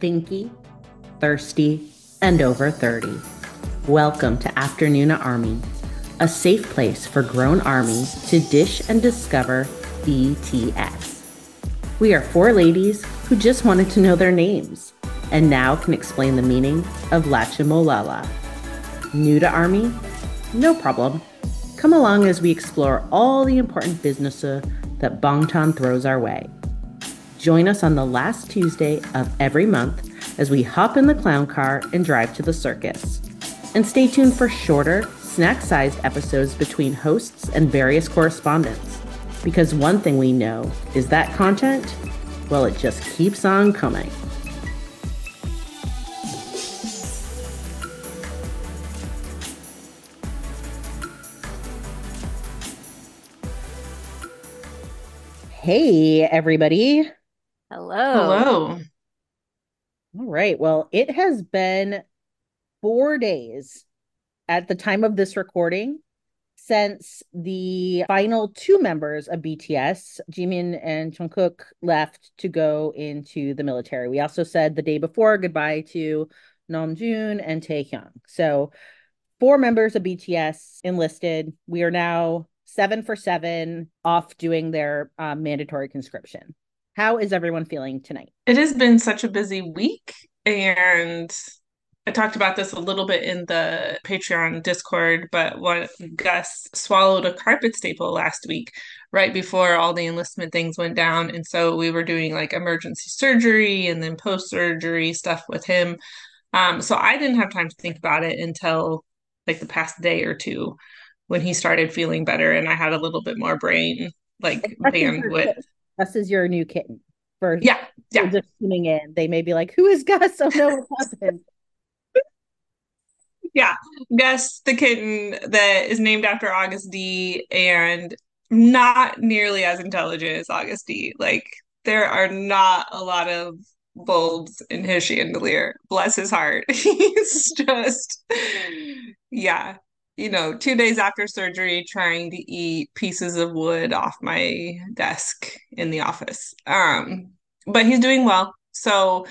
thinky, thirsty, and over 30. Welcome to Afternoona Army, a safe place for grown armies to dish and discover BTS. We are four ladies who just wanted to know their names and now can explain the meaning of Lachimolala. New to Army? No problem. Come along as we explore all the important businesses that Bangtan throws our way. Join us on the last Tuesday of every month as we hop in the clown car and drive to the circus. And stay tuned for shorter, snack sized episodes between hosts and various correspondents. Because one thing we know is that content, well, it just keeps on coming. Hey, everybody. Hello. Hello. All right. Well, it has been four days at the time of this recording since the final two members of BTS, Jimin and Jungkook, left to go into the military. We also said the day before goodbye to Namjoon and Taehyung. So, four members of BTS enlisted. We are now seven for seven off doing their um, mandatory conscription. How is everyone feeling tonight? It has been such a busy week, and I talked about this a little bit in the Patreon Discord, but what Gus swallowed a carpet staple last week, right before all the enlistment things went down. And so we were doing like emergency surgery and then post surgery stuff with him. Um, so I didn't have time to think about it until like the past day or two when he started feeling better and I had a little bit more brain like bandwidth. Gus is your new kitten. For yeah, yeah. Just tuning in, they may be like, "Who is Gus?" Oh no, what happened? yeah, Gus, the kitten that is named after Agust D, and not nearly as intelligent as Agust D. Like there are not a lot of bulbs in his chandelier. Bless his heart. He's just, yeah, you know, two days after surgery, trying to eat pieces of wood off my desk in the office. Um, but he's doing well. So,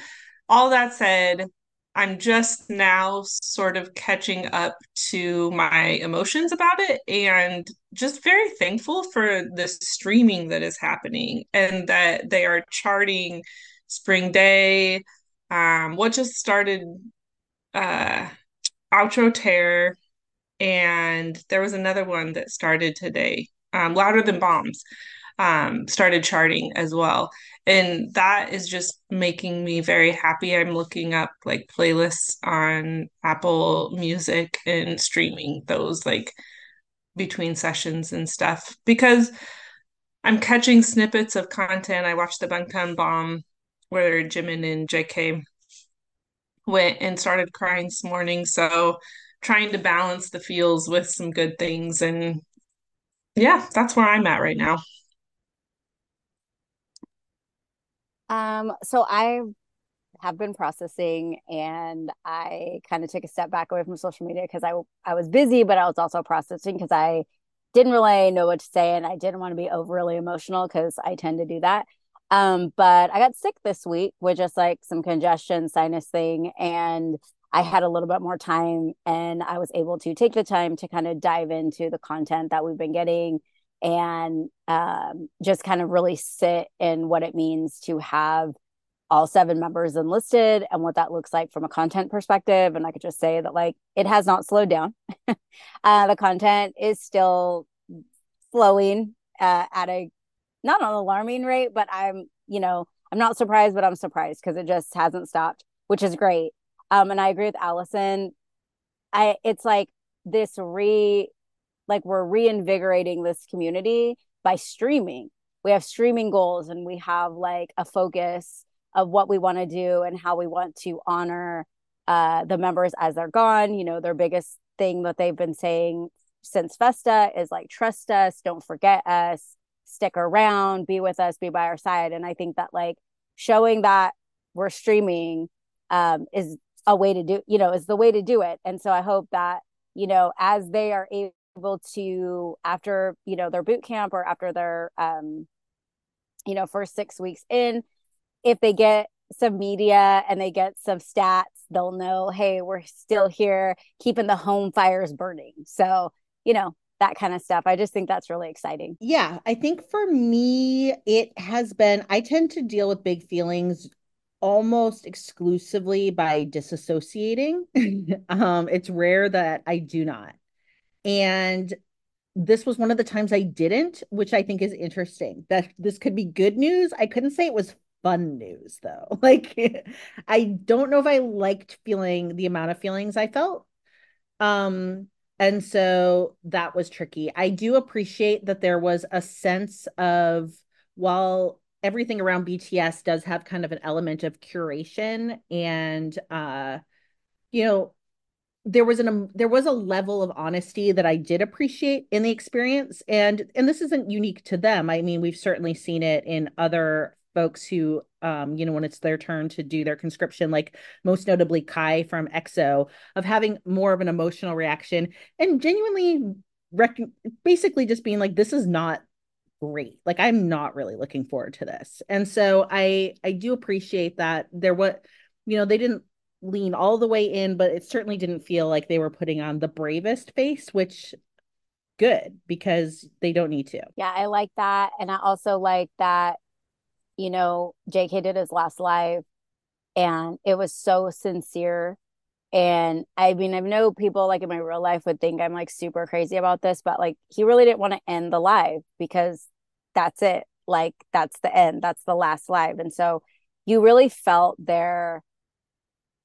all that said, I'm just now sort of catching up to my emotions about it and just very thankful for the streaming that is happening and that they are charting Spring Day, um, what just started uh Outro Tear and there was another one that started today um, louder than bombs um, started charting as well. And that is just making me very happy. I'm looking up like playlists on apple music and streaming those like between sessions and stuff because i'm catching snippets of content. I watched the bangtan bomb where jimin and jk went and started crying this morning. So trying to balance the feels with some good things. And yeah, that's where I'm at right now. Um, so I have been processing and I kind of took a step back away from social media because I I was busy, but I was also processing because I didn't really know what to say and I didn't want to be overly emotional because I tend to do that. Um, but I got sick this week with just like some congestion, sinus thing, and I had a little bit more time and I was able to take the time to kind of dive into the content that we've been getting and um, just kind of really sit in what it means to have all seven members enlisted and what that looks like from a content perspective. And I could just say that, like, it has not slowed down. uh, the content is still flowing uh, at a not an alarming rate, but I'm, you know, I'm not surprised, but I'm surprised because it just hasn't stopped, which is great. Um, and I agree with Alison. I it's like this re like we're reinvigorating this community by streaming. We have streaming goals and we have like a focus of what we want to do and how we want to honor uh, the members as they're gone. You know, their biggest thing that they've been saying since Festa is like, trust us, don't forget us, stick around, be with us, be by our side. And I think that like showing that we're streaming um, is a way to do you know is the way to do it and so i hope that you know as they are able to after you know their boot camp or after their um you know first six weeks in if they get some media and they get some stats, they'll know, hey, we're still here keeping the home fires burning. So, you know, that kind of stuff. I just think that's really exciting. Yeah, I think for me, it has been, I tend to deal with big feelings almost exclusively by disassociating. um, it's rare that I do not. And this was one of the times I didn't, which I think is interesting. That this could be good news. I couldn't say it was fun news though. Like I don't know if I liked feeling the amount of feelings I felt. Um and so that was tricky. I do appreciate that there was a sense of while everything around BTS does have kind of an element of curation and uh you know there was an um, there was a level of honesty that I did appreciate in the experience and and this isn't unique to them. I mean, we've certainly seen it in other folks who um you know when it's their turn to do their conscription like most notably Kai from EXO of having more of an emotional reaction and genuinely rec- basically just being like this is not great. Like I'm not really looking forward to this. And so I I do appreciate that there what you know they didn't lean all the way in, but it certainly didn't feel like they were putting on the bravest face, which good because they don't need to. Yeah, I like that. And I also like that, you know, JK did his last live and it was so sincere. And I mean, I know people like in my real life would think I'm like super crazy about this, but like he really didn't want to end the live because that's it. Like that's the end. That's the last live. And so you really felt their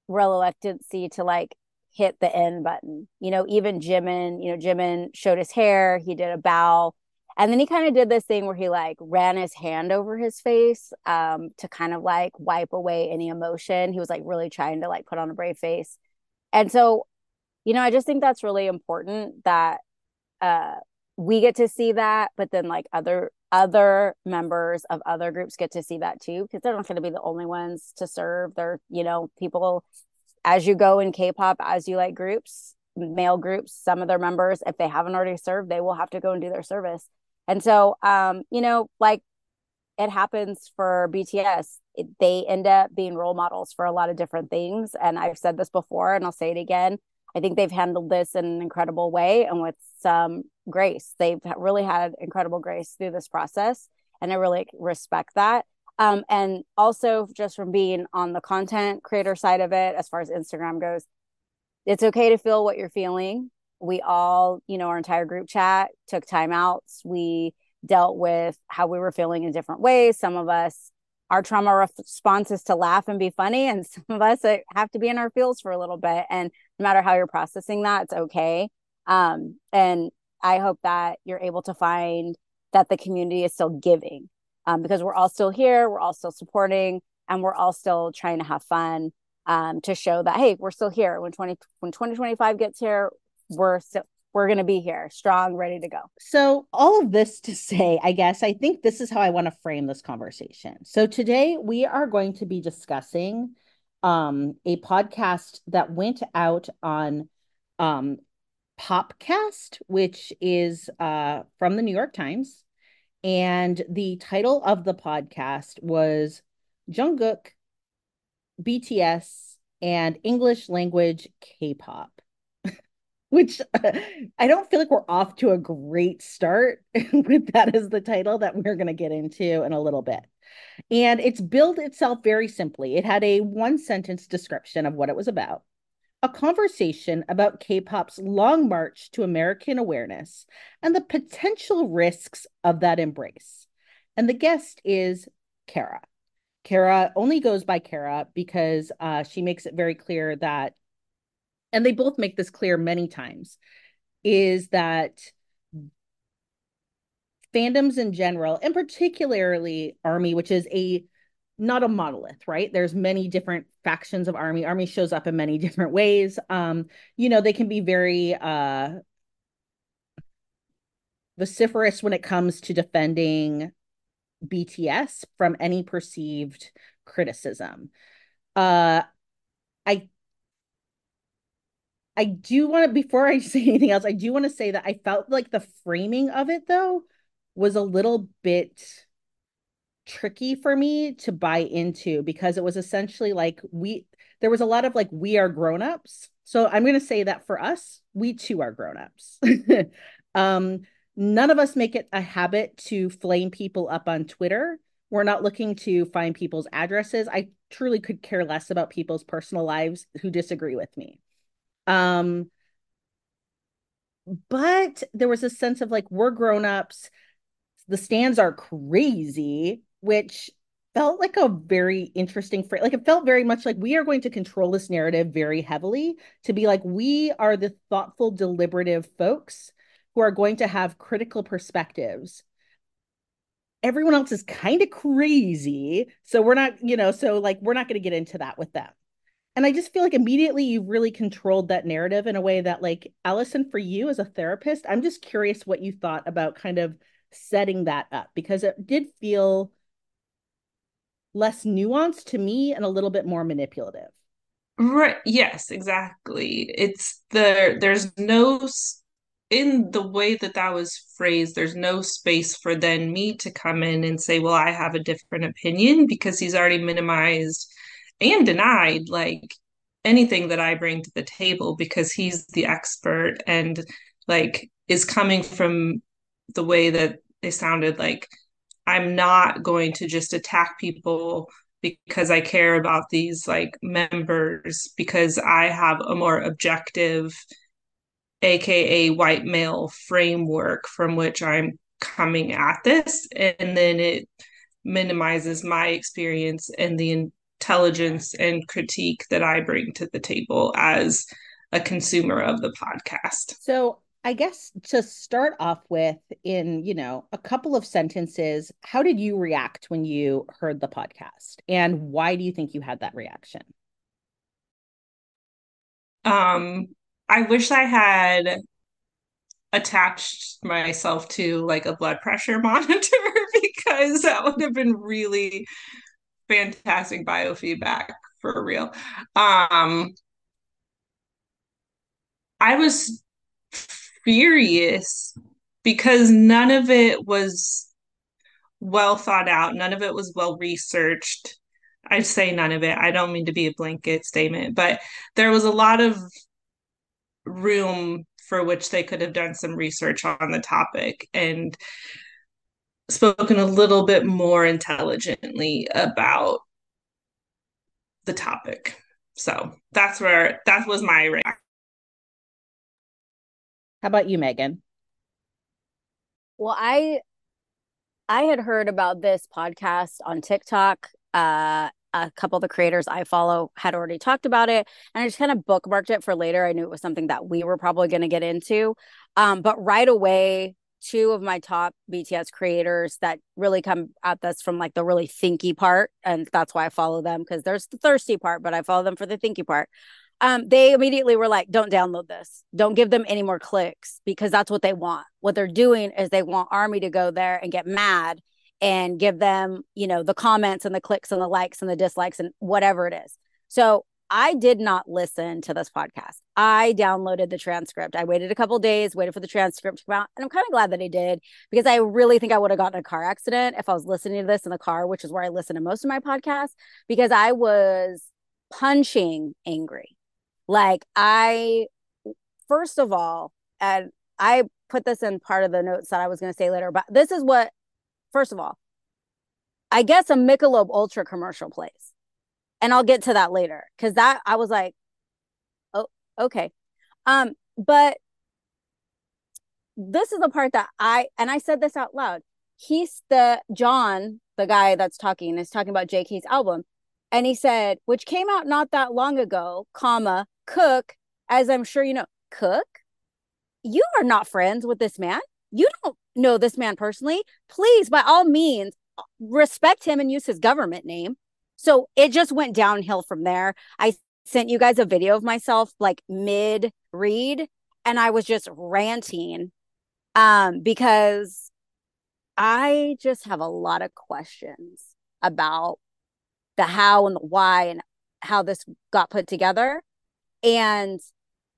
reluctancy to like hit the end button. You know, even Jimin, you know, Jimin showed his hair, he did a bow. And then he kind of did this thing where he like ran his hand over his face um, to kind of like wipe away any emotion. He was like really trying to like put on a brave face. And so, you know, I just think that's really important that uh we get to see that, but then like other other members of other groups get to see that too because they're not going to be the only ones to serve. They're you know people as you go in k-pop as you like groups male groups some of their members if they haven't already served they will have to go and do their service. And so um you know like it happens for bts it, they end up being role models for a lot of different things and i've said this before and i'll say it again. I think they've handled this in an incredible way and with some grace. They've really had incredible grace through this process, and I really respect that. Um, and also, just from being on the content creator side of it, as far as Instagram goes, it's okay to feel what you're feeling. We all, you know, our entire group chat took timeouts. We dealt with how we were feeling in different ways. Some of us, our trauma response is to laugh and be funny, and some of us have to be in our feels for a little bit. And no matter how you're processing that, it's okay. Um, and I hope that you're able to find that the community is still giving um, because we're all still here, we're all still supporting, and we're all still trying to have fun um, to show that hey, we're still here. When twenty when twenty twenty five gets here, we're still we're going to be here, strong, ready to go. So, all of this to say, I guess I think this is how I want to frame this conversation. So, today we are going to be discussing um, a podcast that went out on um, Popcast, which is uh, from the New York Times. And the title of the podcast was Jungkook, BTS, and English language K pop, which I don't feel like we're off to a great start with that as the title that we're going to get into in a little bit. And it's billed itself very simply. It had a one sentence description of what it was about a conversation about K pop's long march to American awareness and the potential risks of that embrace. And the guest is Kara. Kara only goes by Kara because uh, she makes it very clear that, and they both make this clear many times, is that fandoms in general, and particularly Army, which is a not a monolith, right? There's many different factions of army. Army shows up in many different ways. Um, you know, they can be very uh vociferous when it comes to defending BTS from any perceived criticism. Uh I I do want to before I say anything else, I do want to say that I felt like the framing of it though was a little bit tricky for me to buy into because it was essentially like we there was a lot of like we are grown-ups. So I'm going to say that for us, we too are grown-ups. um none of us make it a habit to flame people up on Twitter. We're not looking to find people's addresses. I truly could care less about people's personal lives who disagree with me. Um but there was a sense of like we're grown-ups the stans are crazy, which felt like a very interesting phrase. Like it felt very much like we are going to control this narrative very heavily to be like, we are the thoughtful, deliberative folks who are going to have critical perspectives. Everyone else is kind of crazy. So we're not, you know, so like we're not going to get into that with them. And I just feel like immediately you've really controlled that narrative in a way that, like, Alison, for you as a therapist, I'm just curious what you thought about kind of setting that up because it did feel less nuanced to me and a little bit more manipulative. Right. Yes, exactly. It's the there's no in the way that that was phrased, there's no space for then me to come in and say, well, I have a different opinion because he's already minimized and denied like anything that I bring to the table because he's the expert and like is coming from the way that they sounded like I'm not going to just attack people because I care about these like members because I have a more objective aka white male framework from which I'm coming at this and then it minimizes my experience and the intelligence and critique that I bring to the table as a consumer of the podcast. So I guess to start off with, in you know a couple of sentences, how did you react when you heard the podcast, and why do you think you had that reaction? Um, I wish I had attached myself to like a blood pressure monitor because that would have been really fantastic biofeedback for real. Um, I was furious because none of it was well thought out, none of it was well researched. I say none of it. I don't mean to be a blanket statement, but there was a lot of room for which they could have done some research on the topic and spoken a little bit more intelligently about the topic. So that's where that was my reaction. How about you, Megan? Well, I I had heard about this podcast on TikTok. Uh, a couple of the creators I follow had already talked about it, and I just kind of bookmarked it for later. I knew it was something that we were probably going to get into. Um, but right away, two of my top BTS creators that really come at this from like the really thinky part, and that's why I follow them because there's the thirsty part, but I follow them for the thinky part um, they immediately were like, don't download this. Don't give them any more clicks because that's what they want. What they're doing is they want Army to go there and get mad and give them, you know, the comments and the clicks and the likes and the dislikes and whatever it is. So I did not listen to this podcast. I downloaded the transcript. I waited a couple days, waited for the transcript to come out, and I'm kind of glad that I did because I really think I would have gotten a car accident if I was listening to this in the car, which is where I listen to most of my podcasts, because I was punching angry. Like I first of all, and I put this in part of the notes that I was going to say later, but this is what first of all, I guess a Michelob Ultra commercial plays. And I'll get to that later cuz that I was like oh okay. Um but this is the part that I and I said this out loud. He's the Jon, the guy that's talking, is talking about JK's album. And he said, which came out not that long ago, comma, Cook, as I'm sure you know, Cook, you are not friends with this man. You don't know this man personally. Please, by all means, respect him and use his government name. So it just went downhill from there. I sent you guys a video of myself like mid read and I was just ranting um because I just have a lot of questions about the how and the why and how this got put together. And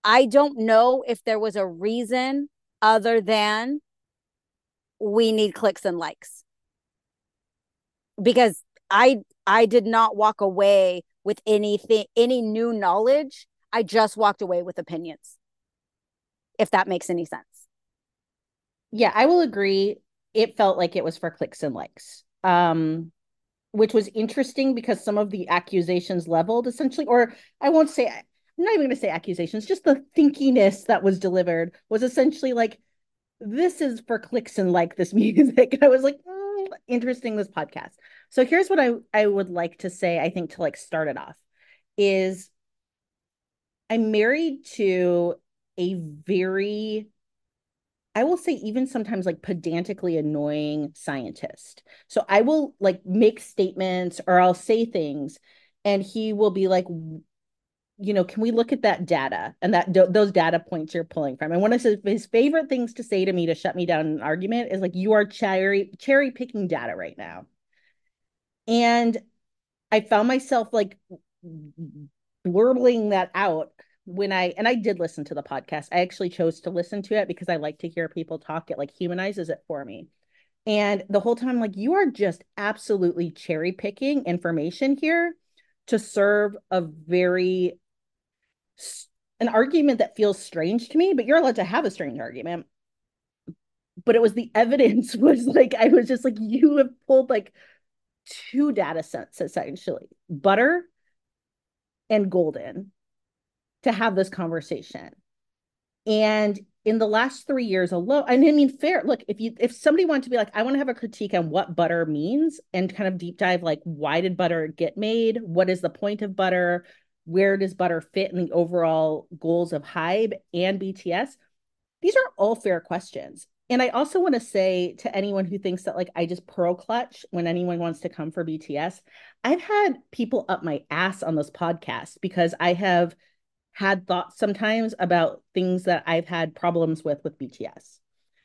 I don't know if there was a reason other than we need clicks and likes. because I I did not walk away with anything any new knowledge. I just walked away with opinions. If that makes any sense. Yeah, I will agree. It felt like it was for clicks and likes. Um which was interesting because some of the accusations leveled essentially or I won't say I'm not even going to say accusations, just the thinkiness that was delivered was essentially like this is for clicks and like this music. And I was like, mm, interesting this podcast. So here's what I I would like to say. I think to like start it off is I'm married to a very I will say even sometimes like pedantically annoying scientist. So I will like make statements or I'll say things and he will be like you know, can we look at that data and that those data points you're pulling from? And one of his, favorite things to say to me to shut me down in an argument is like, you are cherry cherry picking data right now. And I found myself like blurling that out when I and I did listen to the podcast. I actually chose to listen to it because I like to hear people talk. It like humanizes it for me. And the whole time, like, you are just absolutely cherry picking information here to serve a very an argument that feels strange to me, but you're allowed to have a strange argument. But it was the evidence was like I was just like you have pulled like two data sets essentially, butter and golden to have this conversation. And in the last three years alone, and I mean, fair. Look, if you if somebody wanted to be like, I want to have a critique on what butter means and kind of deep dive, like, why did butter get made? What is the point of butter? Where does butter fit in the overall goals of Hybe and BTS? These are all fair questions. And I also want to say to anyone who thinks that like I just pearl clutch when anyone wants to come for BTS, I've had people up my ass on this podcast because I have had thoughts sometimes about things that I've had problems with with BTS.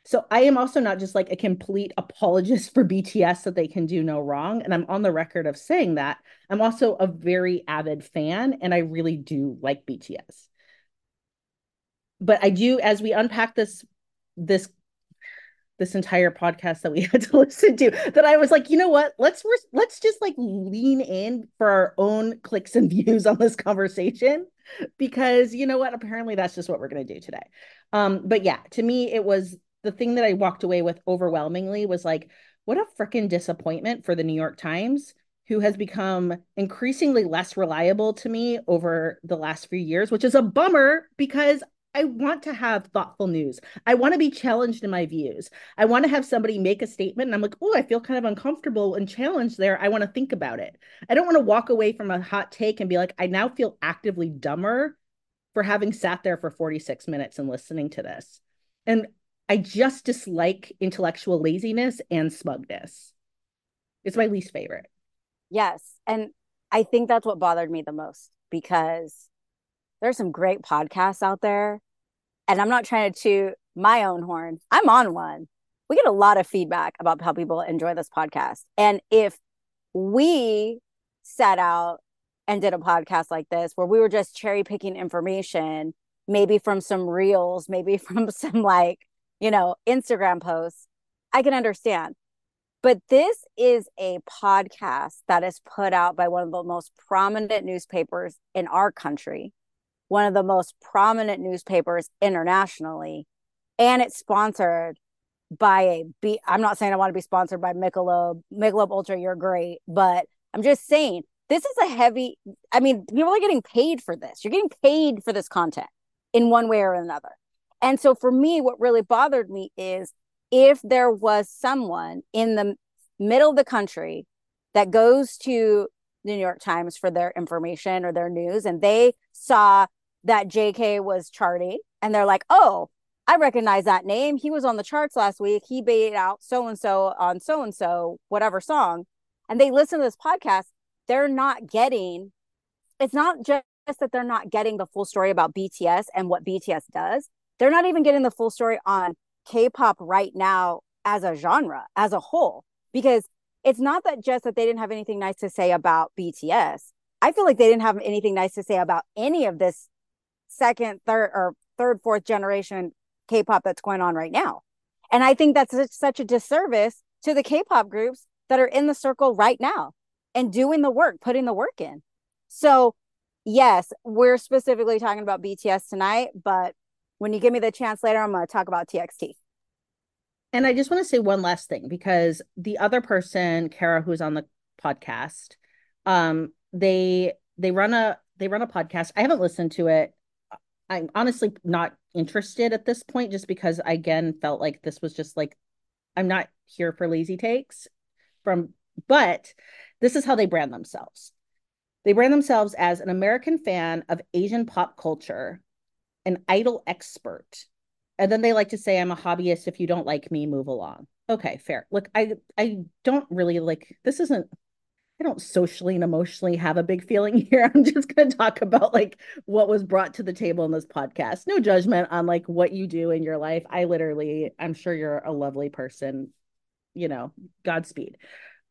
So I am also not just like a complete apologist for BTS that they can do no wrong. And I'm on the record of saying that. I'm also a very avid fan and I really do like BTS. But I do, as we unpack this, this this entire podcast that we had to listen to that I was like, you know what? Let's let's just like lean in for our own clicks and views on this conversation because you know what? Apparently that's just what we're going to do today. Um but yeah, to me it was the thing that I walked away with overwhelmingly was like, what a freaking disappointment for the New York Times, who has become increasingly less reliable to me over the last few years, which is a bummer because I want to have thoughtful news. I want to be challenged in my views. I want to have somebody make a statement and I'm like, oh, I feel kind of uncomfortable and challenged there. I want to think about it. I don't want to walk away from a hot take and be like, I now feel actively dumber for having sat there for 46 minutes and listening to this. And I just dislike intellectual laziness and smugness. It's my least favorite. Yes. And I think that's what bothered me the most because there's some great podcasts out there. And I'm not trying to toot my own horn. I'm on one. We get a lot of feedback about how people enjoy this podcast. And if we set out and did a podcast like this where we were just cherry picking information, maybe from some reels, maybe from some like you know, Instagram posts, I can understand. But this is a podcast that is put out by one of the most prominent newspapers in our country, one of the most prominent newspapers internationally, and it's sponsored by a B. I'm not saying I want to be sponsored by Michelob, Michelob Ultra. You're great, but I'm just saying this is a heavy. I mean, people are getting paid for this. You're getting paid for this content in one way or another. And so for me, what really bothered me is if there was someone in the middle of the country that goes to the New York Times for their information or their news and they saw that JK was charting and they're like, oh, I recognize that name. He was on the charts last week. He bait out so and so on so and so, whatever song. And they listen to this podcast. They're not getting, it's not just that they're not getting the full story about BTS and what BTS does they're not even getting the full story on K-pop right now as a genre, as a whole, because it's not that just that they didn't have anything nice to say about BTS. I feel like they didn't have anything nice to say about any of this second, third, or third, fourth generation K-pop that's going on right now. And I think that's such a disservice to the K-pop groups that are in the circle right now and doing the work, putting the work in. So, yes, we're specifically talking about BTS tonight, but when you give me the chance later, I'm going to talk about TXT. And I just want to say one last thing because the other person, Kara, who's on the podcast, um, they they run a they run a podcast. I haven't listened to it. I'm honestly not interested at this point, just because I again felt like this was just like I'm not here for lazy takes from, but this is how they brand themselves. They brand themselves as an American fan of Asian pop culture, an idol expert, and then they like to say, I'm a hobbyist. If you don't like me, move along. Okay, fair. Look, I I don't really like this isn't I don't socially and emotionally have a big feeling here. I'm just going to talk about like what was brought to the table in this podcast. No judgment on like what you do in your life. I literally, I'm sure you're a lovely person, you know, Godspeed.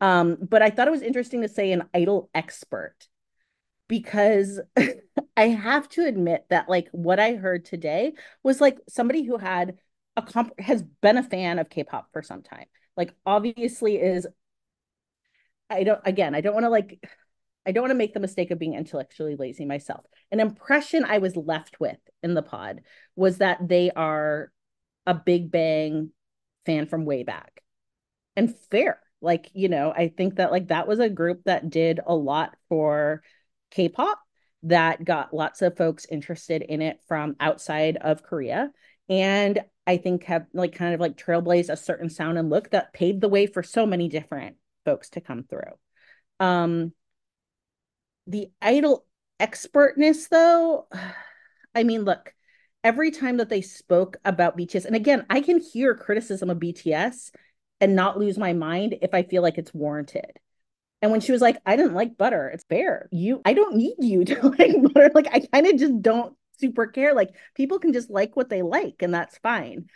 Um, but I thought it was interesting to say an idol expert because I have to admit that like what I heard today was like somebody who had a comp has been a fan of K-pop for some time. Like obviously is I don't again, I don't want to like I don't want to make the mistake of being intellectually lazy myself. An impression I was left with in the pod was that they are a Big Bang fan from way back. And fair. Like, you know, I think that like that was a group that did a lot for K-pop that got lots of folks interested in it from outside of Korea. And I think have like kind of like trailblazed a certain sound and look that paved the way for so many different folks to come through. Um the idol expertness though, I mean, look, every time that they spoke about BTS, and again, I can hear criticism of BTS and not lose my mind if I feel like it's warranted. And when she was like, I didn't like butter, it's fair. You, I don't need you to like butter. Like, I kind of just don't super care. Like, people can just like what they like, and that's fine.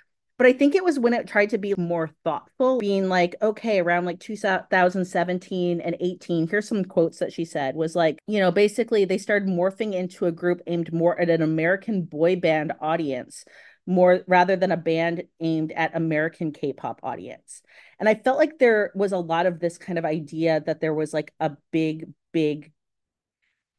But I think it was when it tried to be more thoughtful, being like, okay, around like 2017 and 18, here's some quotes that she said was like, you know, basically they started morphing into a group aimed more at an American boy band audience more rather than a band aimed at American K-pop audience. And I felt like there was a lot of this kind of idea that there was like a big, big,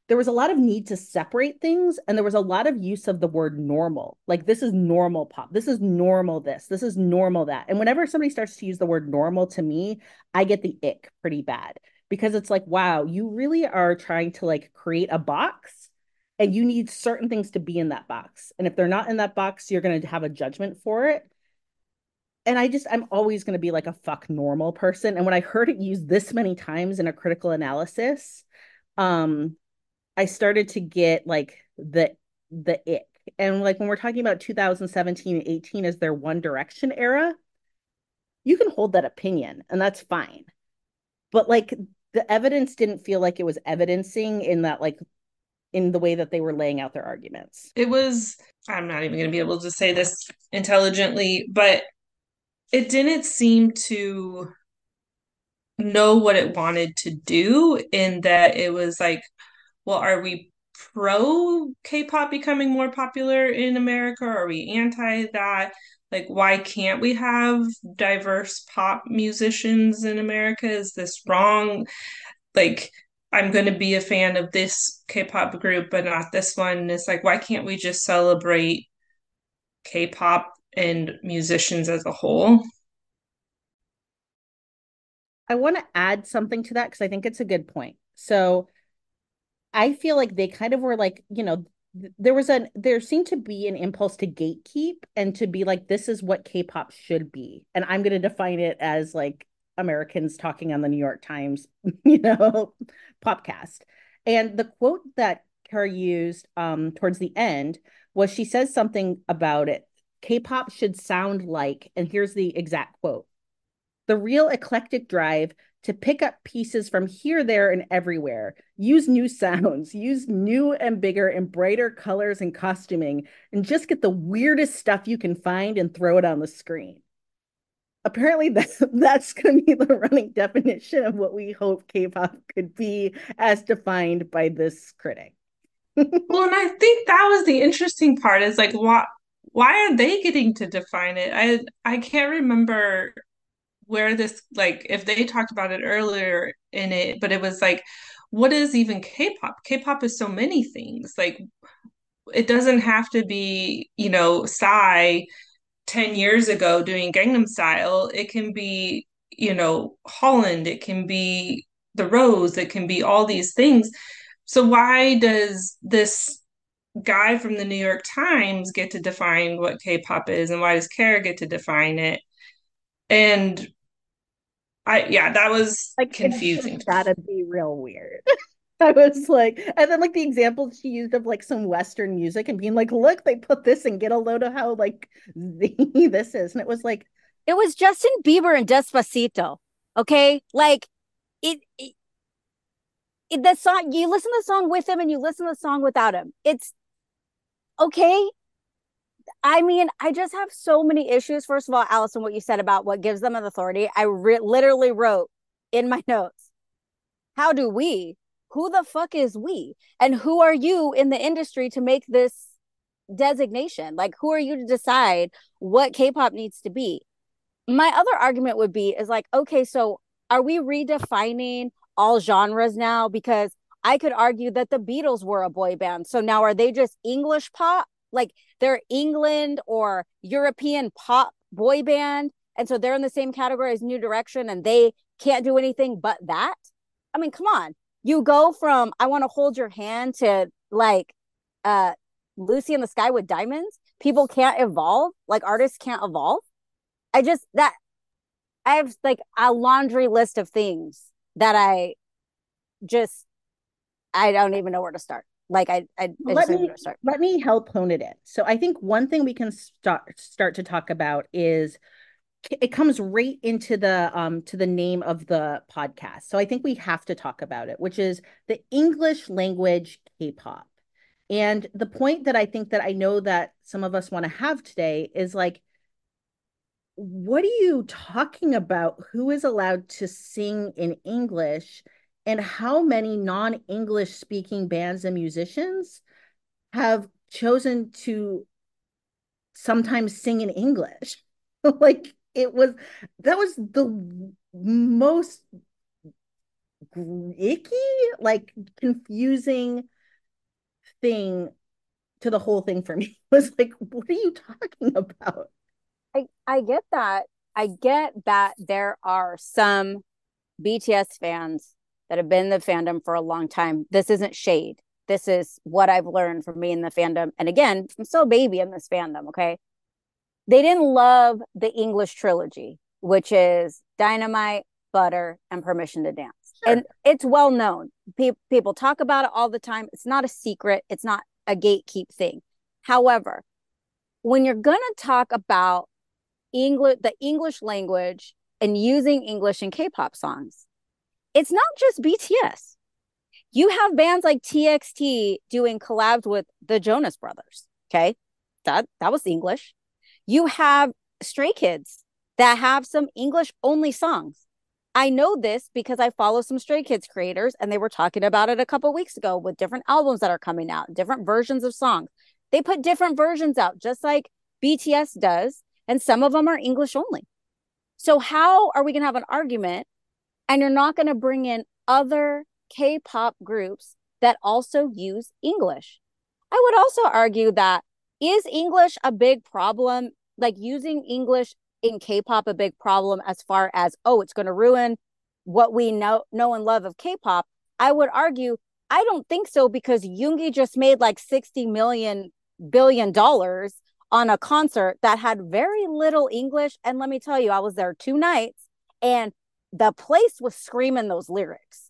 there was a lot of need to separate things. And there was a lot of use of the word normal. Like, this is normal pop. This is normal this. This is normal that. And whenever somebody starts to use the word normal to me, I get the ick pretty bad because it's like, wow, you really are trying to like create a box and you need certain things to be in that box. And if they're not in that box, you're going to have a judgment for it. And I just I'm always going to be like a fuck normal person. And when I heard it used this many times in a critical analysis um I started to get like the the ick. And like when we're talking about 2017 and 18 as their one direction era you can hold that opinion and that's fine. But like the evidence didn't feel like it was evidencing in that like in the way that they were laying out their arguments. It was i'm not even going to be able to say this intelligently but it didn't seem to know what it wanted to do in that it was like well are we pro k-pop becoming more popular in america? Or are we anti that? Like why can't we have diverse pop musicians in america? Is this wrong? Like i'm going to be a fan of this k-pop group but not this one it's like why can't we just celebrate k-pop and musicians as a whole. I want to add something to that because I think it's a good point. So I feel like they kind of were like, you know, there was a there seemed to be an impulse to gatekeep and to be like, this is what K-pop should be. And I'm gonna define it as like Americans talking on the New York Times, you know, podcast. And the quote that Kara used um towards the end was she says something about it K-pop should sound like, and here's the exact quote the real eclectic drive to pick up pieces from here, there, and everywhere, use new sounds, use new and bigger and brighter colors and costuming, and just get the weirdest stuff you can find and throw it on the screen. Apparently, that's, that's going to be the running definition of what we hope K pop could be as defined by this critic. well, and I think that was the interesting part is like, what why are they getting to define it? I I can't remember where this like if they talked about it earlier in it, but it was like, what is even K-pop? K-pop is so many things. Like it doesn't have to be, you know, Psy 10 years ago doing Gangnam Style. It can be, you know, Holland, it can be The Rose, it can be all these things. So why does this guy from the New York Times get to define what K-pop is and why does Kara get to define it? And I yeah, that was like confusing. That'd be real weird. I was like, and then like the examples she used of like some Western music and being like, look, they put this and get a load of how like this is. And it was like, it was Justin Bieber and Despacito. Okay. Like it, it, it the song, you listen to the song with him and you listen to the song without him. It's okay. I mean, I just have so many issues. First of all, Alison, what you said about what gives them an authority, I re- literally wrote in my notes. How do we who the fuck is we? And who are you in the industry to make this designation? Like who are you to decide what k-pop needs to be? My other argument would be is like okay so are we redefining all genres now? Because i could argue that the beatles were a boy band. So now are they just english pop? Like they're england or european pop boy band and so they're in the same category as new direction and they can't do anything but that? I mean come on you go from I want to hold your hand to like uh Lucy in the sky with diamonds. People can't evolve, like artists can't evolve. I just that I have like a laundry list of things that I just I don't even know where to start. Like I, I, I let me let me help hone it in. So I think one thing we can start start to talk about is it comes right into the um to the name of the podcast. So I think we have to talk about it, which is the English language K-pop. And the point that I think that I know that some of us want to have today is like what are you talking about? Who is allowed to sing in English and how many non-English speaking bands and musicians have chosen to sometimes sing in English? like it was that was the most icky, like confusing thing to the whole thing for me. It was like, what are you talking about? I I get that. I get that there are some BTS fans that have been in the fandom for a long time. This isn't shade. This is what I've learned from me in the fandom. And again, I'm still a baby in this fandom, okay? They didn't love the English trilogy, which is Dynamite, Butter, and Permission to Dance. Sure. And it's well known. Pe- people talk about it all the time. It's not a secret, it's not a gatekeep thing. However, when you're going to talk about English, the English language and using English in K-pop songs, it's not just BTS. You have bands like TXT doing collabs with the Jonas Brothers. Okay, that that was English. You have stray kids that have some English only songs. I know this because I follow some Stray Kids creators and they were talking about it a couple weeks ago with different albums that are coming out, different versions of songs. They put different versions out just like BTS does, and some of them are English only. So how are we going to have an argument and you're not going to bring in other K-pop groups that also use English? I would also argue that is English a big problem? Like using English in K-pop a big problem as far as oh, it's going to ruin what we know know and love of K-pop? I would argue I don't think so because Yoongi just made like 60 million billion dollars on a concert that had very little English and let me tell you I was there two nights and the place was screaming those lyrics.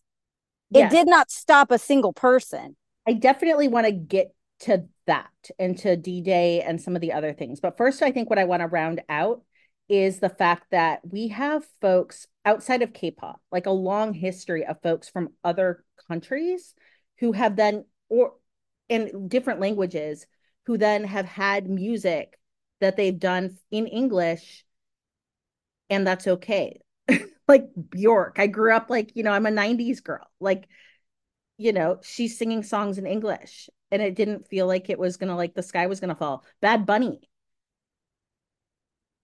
It did not stop a single person. I definitely want to get to that and to D Day and some of the other things. But first, I think what I want to round out is the fact that we have folks outside of K pop, like a long history of folks from other countries who have then, or in different languages, who then have had music that they've done in English, and that's okay. like Bjork, I grew up like, you know, I'm a 90s girl. Like, you know, she's singing songs in English and it didn't feel like it was gonna like the sky was gonna fall. Bad Bunny.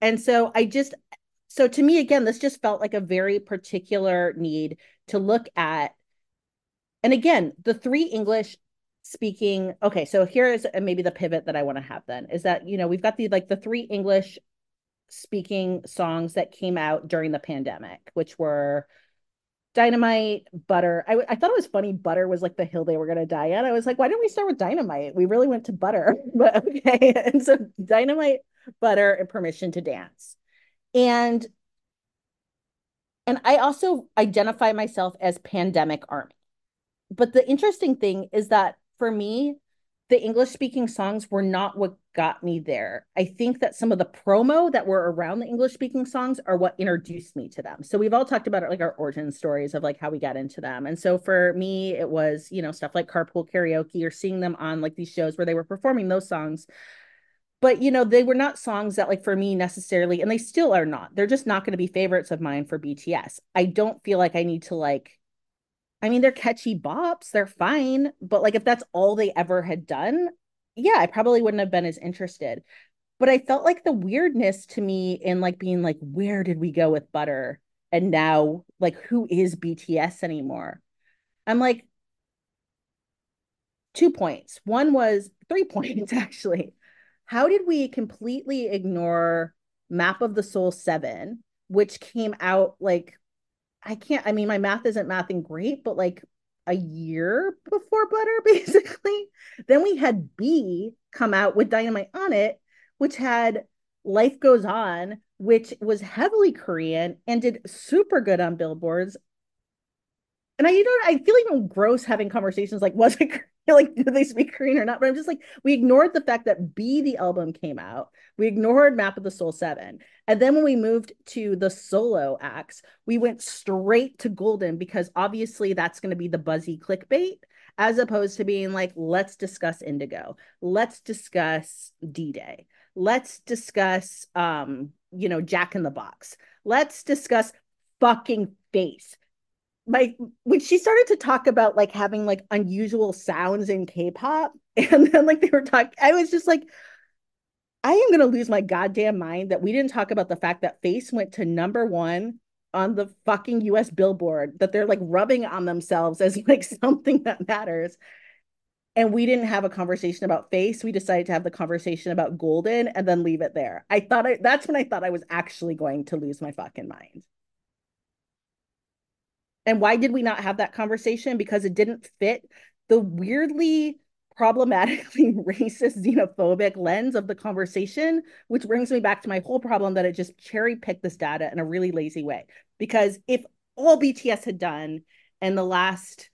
And so I just so to me again this just felt like a very particular need to look at and again the three english speaking okay so here is uh, maybe the pivot that i want to have then is that you know we've got the like the three english speaking songs that came out during the pandemic which were dynamite butter. I, I thought it was funny butter was like the hill they were going to die on. I was like why didn't we start with dynamite? We really went to butter. But okay. And so dynamite butter and permission to dance. And and i also identify myself as pandemic army. But the interesting thing is that for me, the English speaking songs were not what got me there. I think that some of the promo that were around the English speaking songs are what introduced me to them. So we've all talked about it, like our origin stories of like how we got into them. And so for me, it was, you know, stuff like carpool karaoke or seeing them on like these shows where they were performing those songs. But, you know, they were not songs that like for me necessarily, and they still are not. They're just not going to be favorites of mine for BTS. I don't feel like I need to like I mean, they're catchy bops, they're fine. But like, if that's all they ever had done, yeah, I probably wouldn't have been as interested. But I felt like the weirdness to me in like being like, where did we go with Butter? And now, like, who is BTS anymore? I'm like, two points. One was three points, actually. How did we completely ignore Map of the Soul 7, which came out like I can't, I mean, my math isn't mathing great, but like a year before Butter, basically. Then we had BE come out with Dynamite on it, which had Life Goes On, which was heavily Korean and did super good on billboards. And I, you know, I feel even gross having conversations like, was it like, do they speak Korean or not? But I'm just like, we ignored the fact that BE, the album came out. We ignored Map of the Soul 7. And then when we moved to the solo acts, we went straight to Golden because obviously that's going to be the buzzy clickbait as opposed to being like, let's discuss Indigo. Let's discuss D Day. Let's discuss, um, you know, Jack in the Box. Let's discuss fucking face my when she started to talk about like having like unusual sounds in K-pop, and then like they were talking, I was just like, I am gonna lose my goddamn mind that we didn't talk about the fact that Face went to number one on the fucking US billboard, that they're like rubbing on themselves as like something that matters. And we didn't have a conversation about face. We decided to have the conversation about golden and then leave it there. I thought I, that's when I thought I was actually going to lose my fucking mind. And why did we not have that conversation? Because it didn't fit the weirdly problematically racist, xenophobic lens of the conversation, which brings me back to my whole problem that it just cherry picked this data in a really lazy way. Because if all BTS had done in the last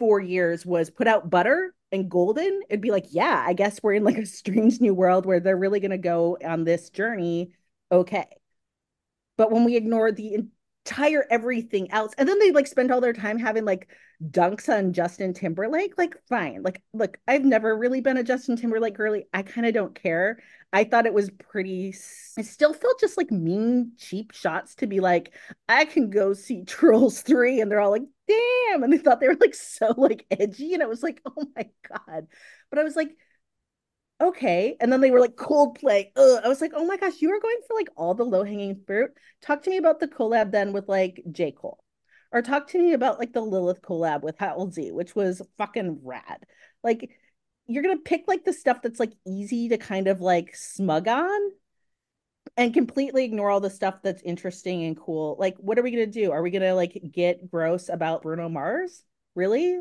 four years was put out butter and golden, it'd be like, yeah, I guess we're in like a strange new world where they're really going to go on this journey. Okay. But when we ignore the entire everything else. And then they like spend all their time having like dunks on Justin Timberlake. Like, fine. Like, look, I've never really been a Justin Timberlake girly. I kind of don't care. I thought it was pretty, it still felt just like mean, cheap shots to be like, I can go see Trolls 3. And they're all like, damn. And they thought they were like so like edgy. And it was like, oh my God. But I was like, okay. And then they were like Coldplay. Ugh. I was like, oh my gosh, you are going for like all the low hanging fruit. Talk to me about the collab then with like J. Cole. Or talk to me about like the Lilith collab with Halsey, which was fucking rad. Like, you're gonna pick like the stuff that's like easy to kind of like smug on and completely ignore all the stuff that's interesting and cool. Like, what are we gonna do? Are we gonna like get gross about Bruno Mars? Really?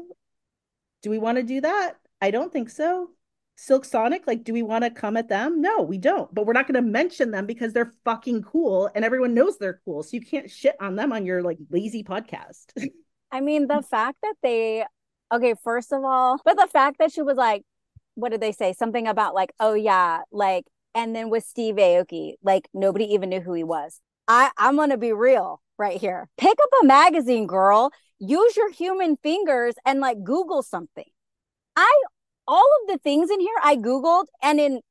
Do we want to do that? I don't think so. Silk Sonic, like, do we want to come at them? No, we don't. But we're not going to mention them because they're fucking cool and everyone knows they're cool. So you can't shit on them on your like lazy podcast. I mean, the fact that they, okay, first of all, but the fact that she was like, what did they say? Something about like, oh yeah, like, and then with Steve Aoki, like nobody even knew who he was. I, I'm going to be real right here. Pick up a magazine, girl. Use your human fingers and like Google something. I all of the things in here I Googled and in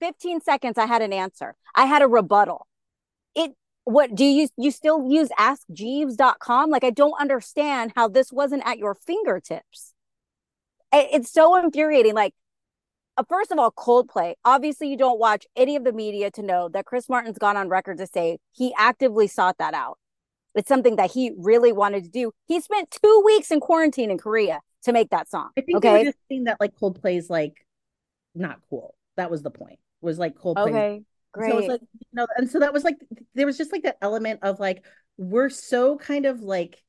15 seconds I had an answer. I had a rebuttal. It what do you you still use askjeeves.com? Like I don't understand how this wasn't at your fingertips. It's so infuriating. Like uh, first of all, Coldplay. Obviously, you don't watch any of the media to know that Chris Martin's gone on record to say he actively sought that out. It's something that he really wanted to do. He spent two weeks in quarantine in Korea to make that song. I think okay? just saying that like Coldplay's like not cool. That was the point. Was like Coldplay. Okay, great. So it's like you know, and so that was like there was just like that element of like we're so kind of like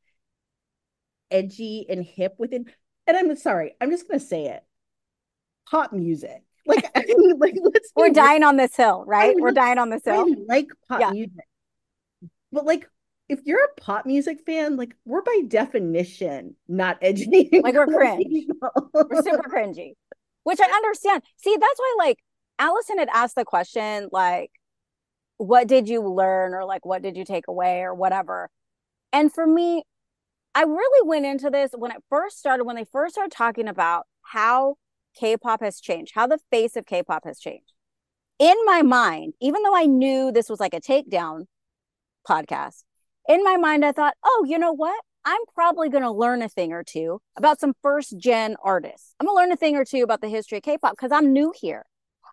edgy and hip within. And I'm sorry, I'm just gonna say it. Pop music. Like, I mean, like let's We're dying on this hill, right? I We're dying on this I hill. like pop Yeah. music. But like if you're a pop music fan, like we're by definition not edgy. Like, we're cringe. We're super cringy, which I understand. See, that's why like Alison had asked the question, like, what did you learn or like what did you take away or whatever. And for me, I really went into this when it first started, when they first started talking about how K-pop has changed, how the face of K-pop has changed. In my mind, even though I knew this was like a takedown podcast, in my mind, I thought, oh, you know what? I'm probably going to learn a thing or two about some first gen artists. I'm going to learn a thing or two about the history of K-pop because I'm new here.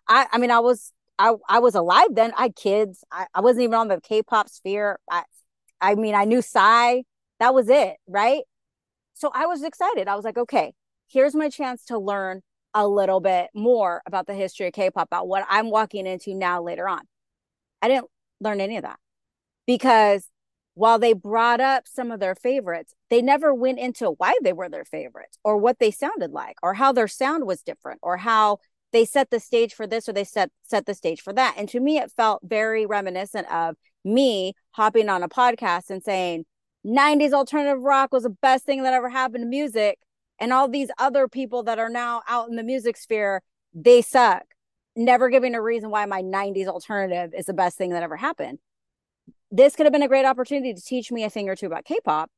I, I mean, I was, I, I was alive then. I had kids. I, I wasn't even on the K-pop sphere. I, I mean, I knew Psy. That was it, right? So I was excited. I was like, okay, here's my chance to learn a little bit more about the history of K-pop, about what I'm walking into now later on. I didn't learn any of that because while they brought up some of their favorites, they never went into why they were their favorites or what they sounded like or how their sound was different or how they set the stage for this or they set set the stage for that. And to me, it felt very reminiscent of me hopping on a podcast and saying 90s alternative rock was the best thing that ever happened to music. And all these other people that are now out in the music sphere, they suck. Never giving a reason why my 90s alternative is the best thing that ever happened this could have been a great opportunity to teach me a thing or two about K-pop.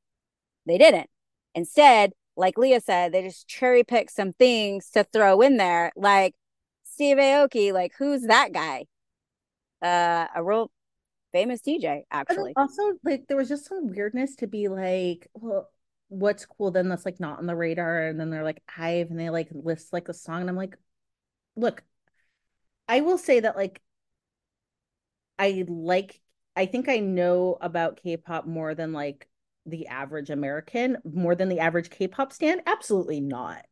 They didn't. Instead, like Lia said, they just cherry picked some things to throw in there, like Steve Aoki. Like, who's that guy? Uh, a real famous DJ, actually. also, like, there was just some weirdness to be like, well, what's cool then that's like not on the radar? And then they're like Hybe and they like list like the song. And I'm like, look, I will say that like I like I think I know about K-pop more than like the average American, more than the average K-pop stan. Absolutely not.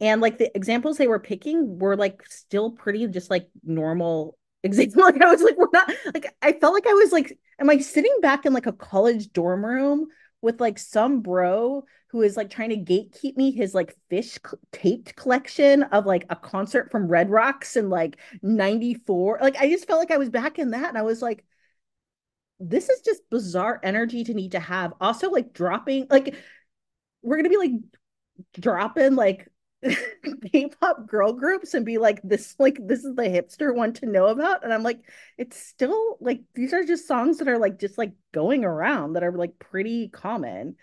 And like the examples they were picking were like still pretty just like normal examples. Like I was like, we're not like I felt like I was like, am I sitting back in like a college dorm room with like some bro who is like trying to gatekeep me his like Phish c- taped collection of like a concert from Red Rocks in like 94. Like I just felt like I was back in that and I was like, this is just bizarre energy to need to have. Also, like dropping, like we're gonna be like dropping like K-pop girl groups and be like this, like this is the hipster one to know about. And I'm like, it's still like these are just songs that are like just like going around that are like pretty common.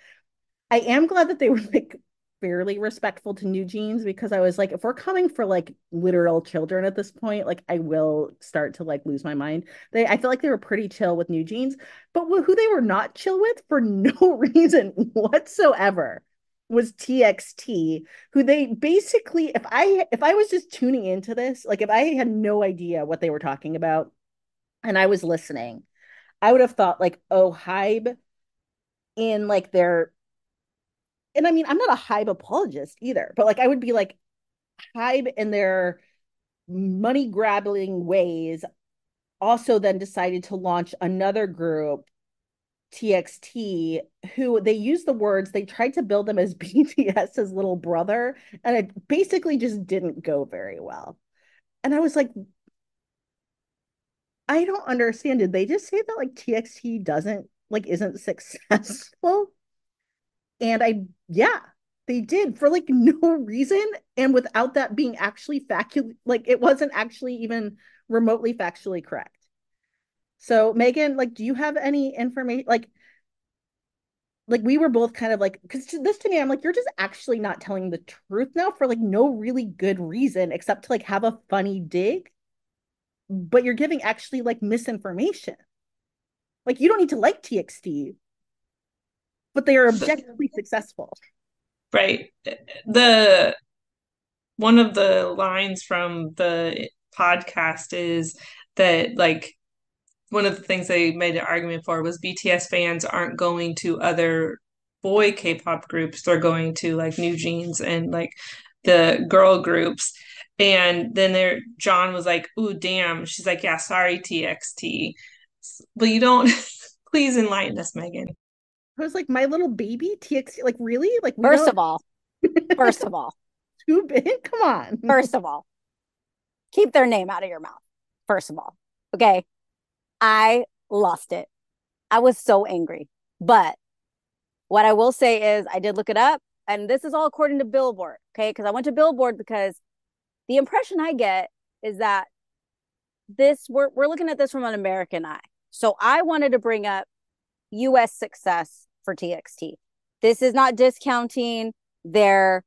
I am glad that they were like fairly respectful to New Jeans because I was like, if we're coming for like literal children at this point, like I will start to like lose my mind. They, I feel like they were pretty chill with New Jeans, but who they were not chill with for no reason whatsoever was TXT, who they basically, if I if I was just tuning into this, like if I had no idea what they were talking about, and I was listening, I would have thought like, oh, Hybe in like their and I mean, I'm not a Hybe apologist either, but like I would be like Hybe in their money grabbing ways also then decided to launch another group TXT who they used the words they tried to build them as BTS's little brother and it basically just didn't go very well. And I was like I don't understand. Did they just say that like TXT doesn't like isn't successful? And I, yeah, they did for like no reason and without that being actually factually, like it wasn't actually even remotely factually correct. So, Megan, like, do you have any information? Like, like we were both kind of like, because this to me, I'm like, you're just actually not telling the truth now for like no really good reason except to like have a funny dig, but you're giving actually like misinformation. Like, you don't need to like TXT, but they are objectively successful. Right. The one of the lines from the podcast is that like one of the things they made an argument for was BTS fans aren't going to other boy K-pop groups; they're going to like New Jeans and like the girl groups. And then there, Jon was like, "Ooh, damn." She's like, "Yeah, sorry, TXT." But you don't. please enlighten us, Megan. I was like, "My little baby TXT." Like, really? Like, first of all, first of all, too big. Come on. First of all, keep their name out of your mouth. First of all, okay. I lost it. I was so angry. But what I will say is, I did look it up, and this is all according to Billboard. Okay, because I went to Billboard because the impression I get is that this we're we're looking at this from an American eye. So I wanted to bring up US success for TXT. This is not discounting their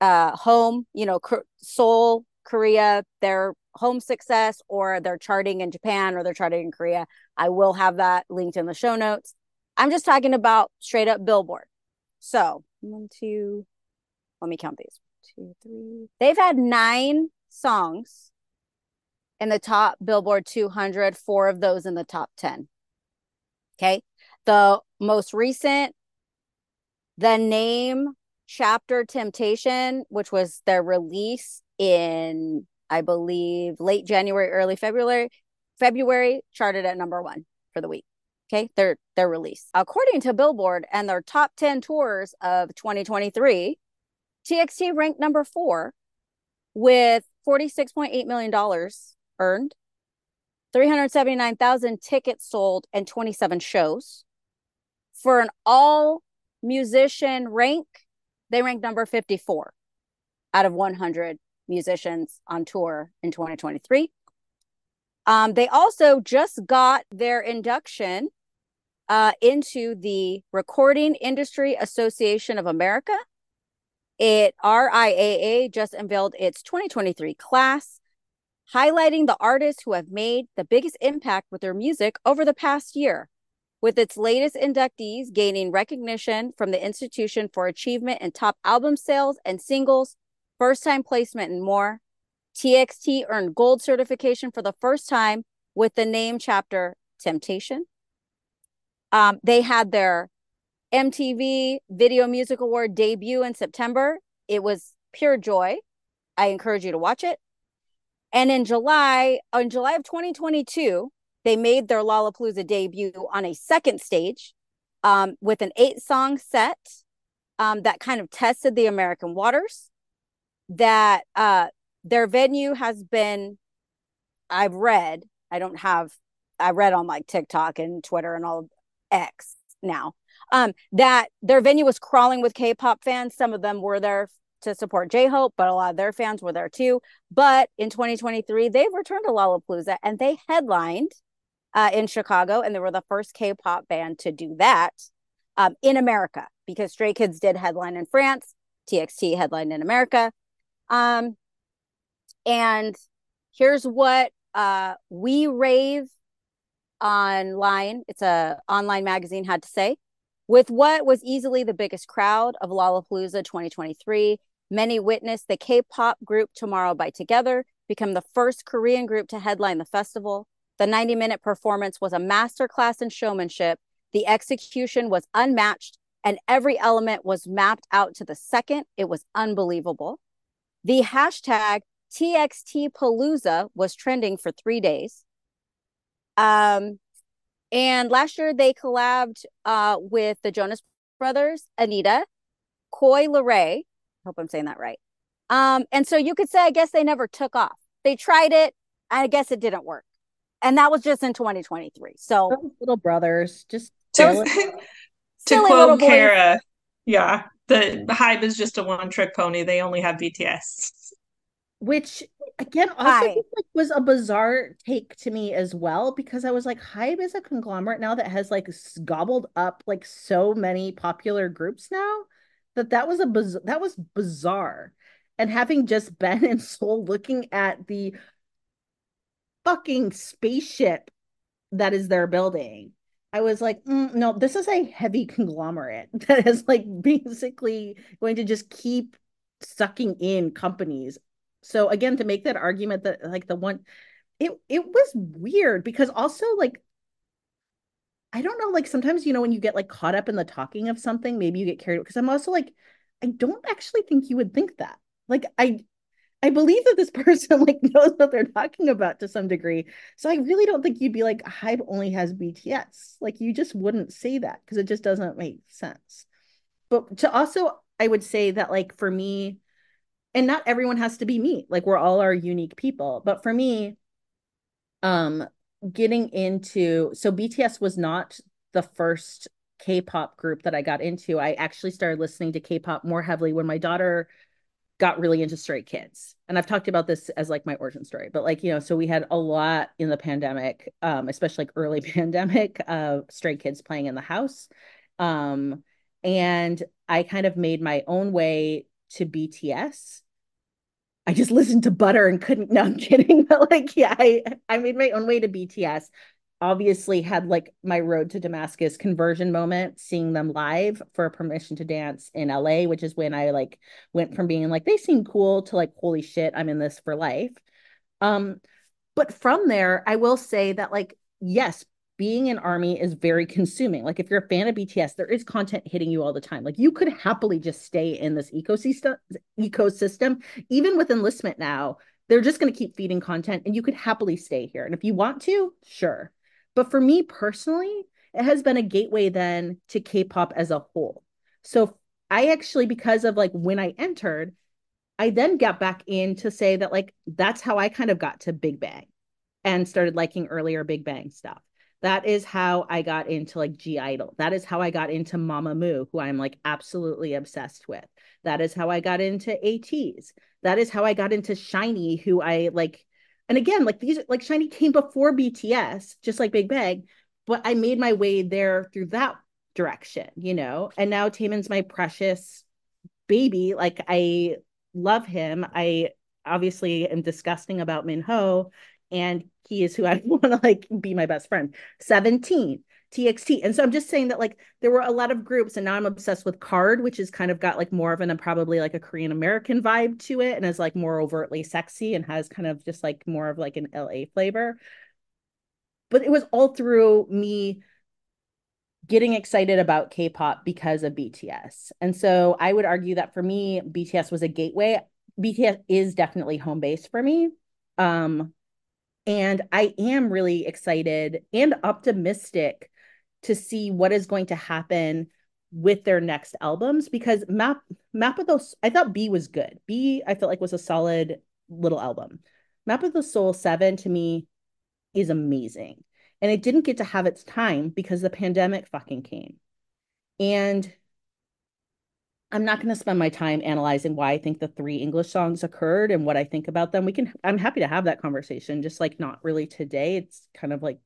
uh home, you know, Seoul, Korea, their home success or they're charting in Japan or they're charting in Korea. I will have that linked in the show notes. I'm just talking about straight up Billboard. So one, two, let me count these. Two, three. They've had nine songs in the top Billboard 200, four of those in the top 10. Okay. The most recent, the name chapter Temptation, which was their release in, I believe, late January, early February, February charted at number one for the week. Okay, their their release. According to Billboard and their top 10 tours of 2023, TXT ranked number four with $46.8 million earned, 379,000 tickets sold, and 27 shows. For an all musician rank, they ranked number 54 out of 100 musicians on tour in 2023. Um, they also just got their induction uh, into the Recording Industry Association of America. It RIAA just unveiled its 2023 class, highlighting the artists who have made the biggest impact with their music over the past year. With its latest inductees gaining recognition from the Institution for Achievement in Top Album Sales and Singles, First Time Placement, and more, TXT earned gold certification for the first time with the name chapter Temptation. Um, they had their MTV Video Music Award debut in September. It was pure joy. I encourage you to watch it. And in July, on July of 2022, they made their Lollapalooza debut on a second stage um, with an eight song set um, that kind of tested the American waters. That uh, their venue has been, I've read, I don't have, I read on like TikTok and Twitter and all X now um, that their venue was crawling with K-pop fans. Some of them were there to support J-Hope, but a lot of their fans were there too. But in 2023, they've returned to Lollapalooza and they headlined uh, in Chicago, and they were the first K-pop band to do that um, in America because Stray Kids did headline in France, TXT headlined in America, um, and here's what uh, we rave online. It's a online magazine had to say. With what was easily the biggest crowd of Lollapalooza 2023, many witnessed the K-pop group Tomorrow by Together become the first Korean group to headline the festival. The 90-minute performance was a masterclass in showmanship. The execution was unmatched, and every element was mapped out to the second. It was unbelievable. The hashtag TXT Palooza was trending for three days. Um, and last year they collabed uh, with the Jonas Brothers, Anitta, Coi Leray. Hope I'm saying that right. Um, and so you could say, I guess they never took off. They tried it. I guess it didn't work. And that was just in 2023. So Those little brothers, just to, to quote Kara, yeah, the Hybe is just a one trick pony. They only have BTS. Which again also like, was a bizarre take to me as well because I was like, Hybe is a conglomerate now that has like gobbled up like so many popular groups now that that was a biz- that was bizarre. And having just been in Seoul looking at the fucking spaceship that is their building, I was like, mm, no, this is a heavy conglomerate that is like basically going to just keep sucking in companies So again, to make that argument that like the one it it was weird because also like I don't know, like sometimes you know when you get like caught up in the talking of something, maybe you get carried because I'm also like, I don't actually think you would think that. Like I I believe that this person like knows what they're talking about to some degree. So I really don't think you'd be like Hybe only has BTS. Like you just wouldn't say that because it just doesn't make sense. But to also I would say that like for me and not everyone has to be me. Like we're all our unique people. But for me um getting into so BTS was not the first K-pop group that I got into. I actually started listening to K-pop more heavily when my daughter got really into Stray Kids. And I've talked about this as like my origin story, but like, you know, so we had a lot in the pandemic, um, especially like early pandemic of Stray Kids playing in the house. Um, and I kind of made my own way to BTS. I just listened to Butter and couldn't, no, I'm kidding. But like, yeah, I, I made my own way to BTS obviously had like my road to Damascus conversion moment, seeing them live for permission to dance in LA, which is when I like went from being like, they seem cool to like, holy shit, I'm in this for life. Um, but from there, I will say that like, yes, being an army is very consuming. Like if you're a fan of BTS, there is content hitting you all the time. Like you could happily just stay in this ecosystem ecosystem, even with enlistment now. They're just going to keep feeding content and you could happily stay here. And if you want to, sure. But for me personally, it has been a gateway then to K-pop as a whole. So I actually, because of like when I entered, I then got back in to say that like that's how I kind of got to Big Bang and started liking earlier Big Bang stuff. That is how I got into like (G)I-DLE. That is how I got into Mamamoo, who I'm like absolutely obsessed with. That is how I got into ATEEZ. That is how I got into SHINee, who I like and again, like these, like SHINee came before BTS, just like Big Bang, but I made my way there through that direction, you know. And now Taemin's my precious baby. Like I love him. I obviously am disgusting about Minho, and he is who I want to like be my best friend. 17. TXT. And so I'm just saying that like there were a lot of groups, and now I'm obsessed with KARD, which has kind of got like more of an probably like a Korean American vibe to it, and is like more overtly sexy and has kind of just like more of like an LA flavor. But it was all through me getting excited about K-pop because of BTS. And so I would argue that for me, BTS was a gateway. BTS is definitely home base for me. Um, and I am really excited and optimistic to see what is going to happen with their next albums because map map of those i thought b was good. BE i felt like was a solid little album. Map of the soul 7 to me is amazing. And it didn't get to have its time because the pandemic fucking came. And i'm not going to spend my time analyzing why i think the three english songs occurred and what i think about them. We can i'm happy to have that conversation just like not really today. It's kind of like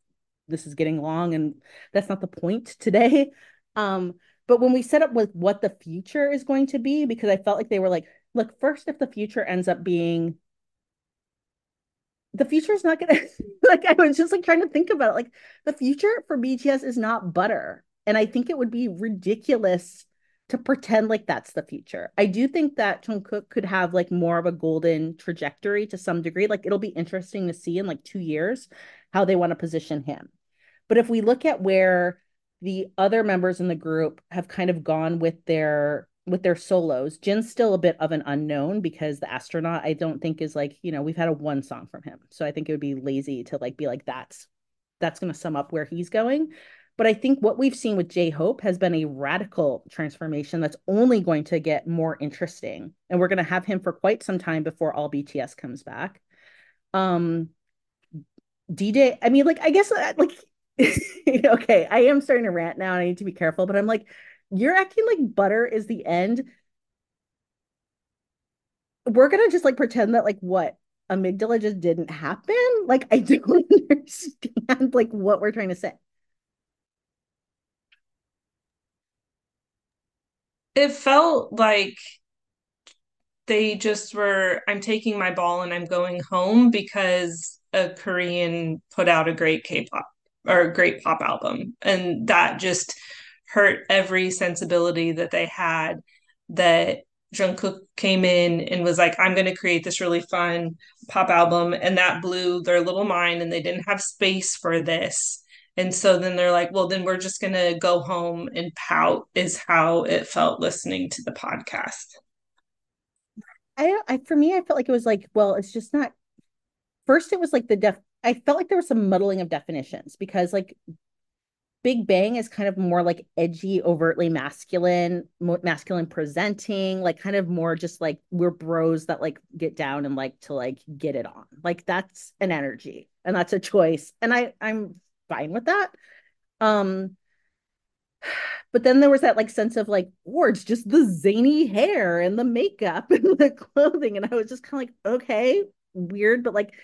this is getting long and that's not the point today. Um, but when we set up with what the future is going to be, because I felt like they were like, look, first, if the future ends up being the future is not gonna like I was just like trying to think about it. Like the future for BTS is not butter. And I think it would be ridiculous to pretend like that's the future. I do think that Jungkook could have like more of a golden trajectory to some degree. Like it'll be interesting to see in like two years how they want to position him. But if we look at where the other members in the group have kind of gone with their with their solos, Jin's still a bit of an unknown because the astronaut I don't think is like, you know, we've had a one song from him. So I think it would be lazy to like be like that's that's going to sum up where he's going. But I think what we've seen with J Hope has been a radical transformation that's only going to get more interesting. And we're going to have him for quite some time before all BTS comes back. Um DJ, I mean, like, I guess, uh, like, okay, I am starting to rant now. And I need to be careful, but I'm like, you're acting like butter is the end. We're gonna just like pretend that like what amygdala just didn't happen. Like, I don't understand like what we're trying to say. It felt like they just were, I'm taking my ball and I'm going home because a Korean put out a great K-pop or a great pop album. And that just hurt every sensibility that they had that Jungkook came in and was like, I'm going to create this really fun pop album. And that blew their little mind, and they didn't have space for this. And so then they're like, well, then we're just going to go home and pout, is how it felt listening to the podcast. I, I, for me, I felt like it was like, well, it's just not. First, it was like the def. I felt like there was some muddling of definitions because, like, Big Bang is kind of more like edgy, overtly masculine, masculine presenting, like kind of more just like we're bros that like get down and like to like get it on. Like that's an energy and that's a choice. And I I'm fine with that. Um but then there was that like sense of like, or it's just the zany hair and the makeup and the clothing. And I was just kind of like, okay, weird, but like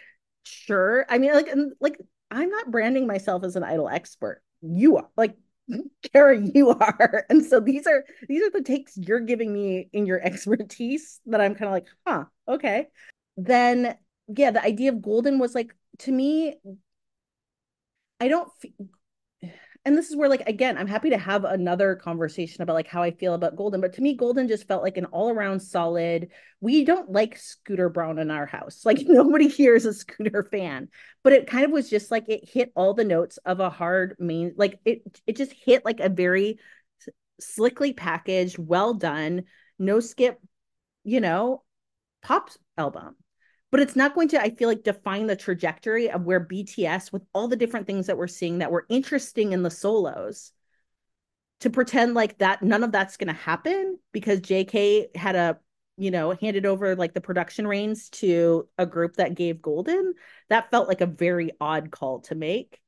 sure. I mean, like and like I'm not branding myself as an idol expert you are like Kara, you are. And so these are these are the takes you're giving me in your expertise that I'm kind of like, huh, okay. Then yeah, the idea of golden was like to me, I don't and this is where like again i'm happy to have another conversation about like how i feel about golden but to me golden just felt like an all-around solid we don't like Scooter Braun in our house. Like nobody here is a scooter fan but it kind of was just like it hit all the notes of a hard main like it it just hit like a very slickly packaged well done no skip you know pop album but it's not going to i feel like define the trajectory of where bts with all the different things that we're seeing that were interesting in the solos to pretend like that none of that's going to happen because jk had a you know handed over like the production reins to a group that gave golden. That felt like a very odd call to make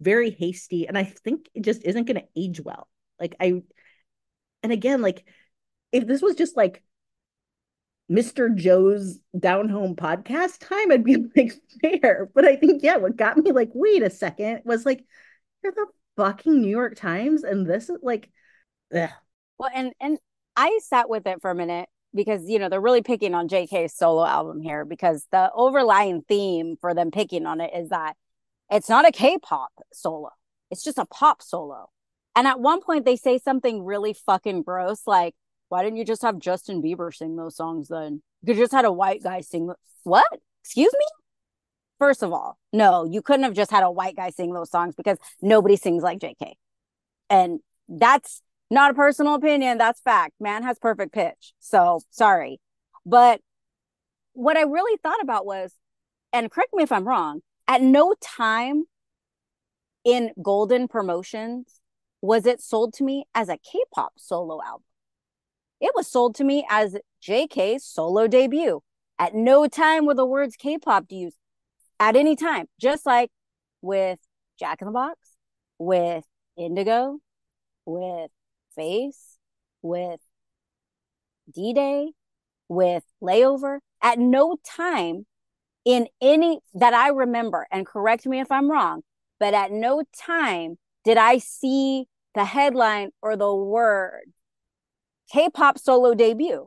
very hasty and i think it just isn't going to age well. Like i and again like if this was just like Mr. Joe's down home podcast time, I'd be like, fair. But I think, yeah, what got me like, wait a second, was like, you're the fucking New York Times, and this is like, ugh. well, and and I sat with it for a minute because you know they're really picking on JK's solo album here because the overlying theme for them picking on it is that it's not a K-pop solo, it's just a pop solo. And at one point, they say something really fucking gross, like why didn't you just have Justin Bieber sing those songs then? You just had a white guy sing. What? Excuse me? First of all, no, you couldn't have just had a white guy sing those songs because nobody sings like JK. And that's not a personal opinion. That's fact. Man has perfect pitch. So sorry. But what I really thought about was, and correct me if I'm wrong, at no time in Golden Promotions was it sold to me as a K pop solo album. It was sold to me as JK's solo debut. At no time were the words K pop used at any time, just like with Jack in the Box, with Indigo, with Face, with D Day, with Layover. At no time in any that I remember, and correct me if I'm wrong, but at no time did I see the headline or the word K-pop solo debut.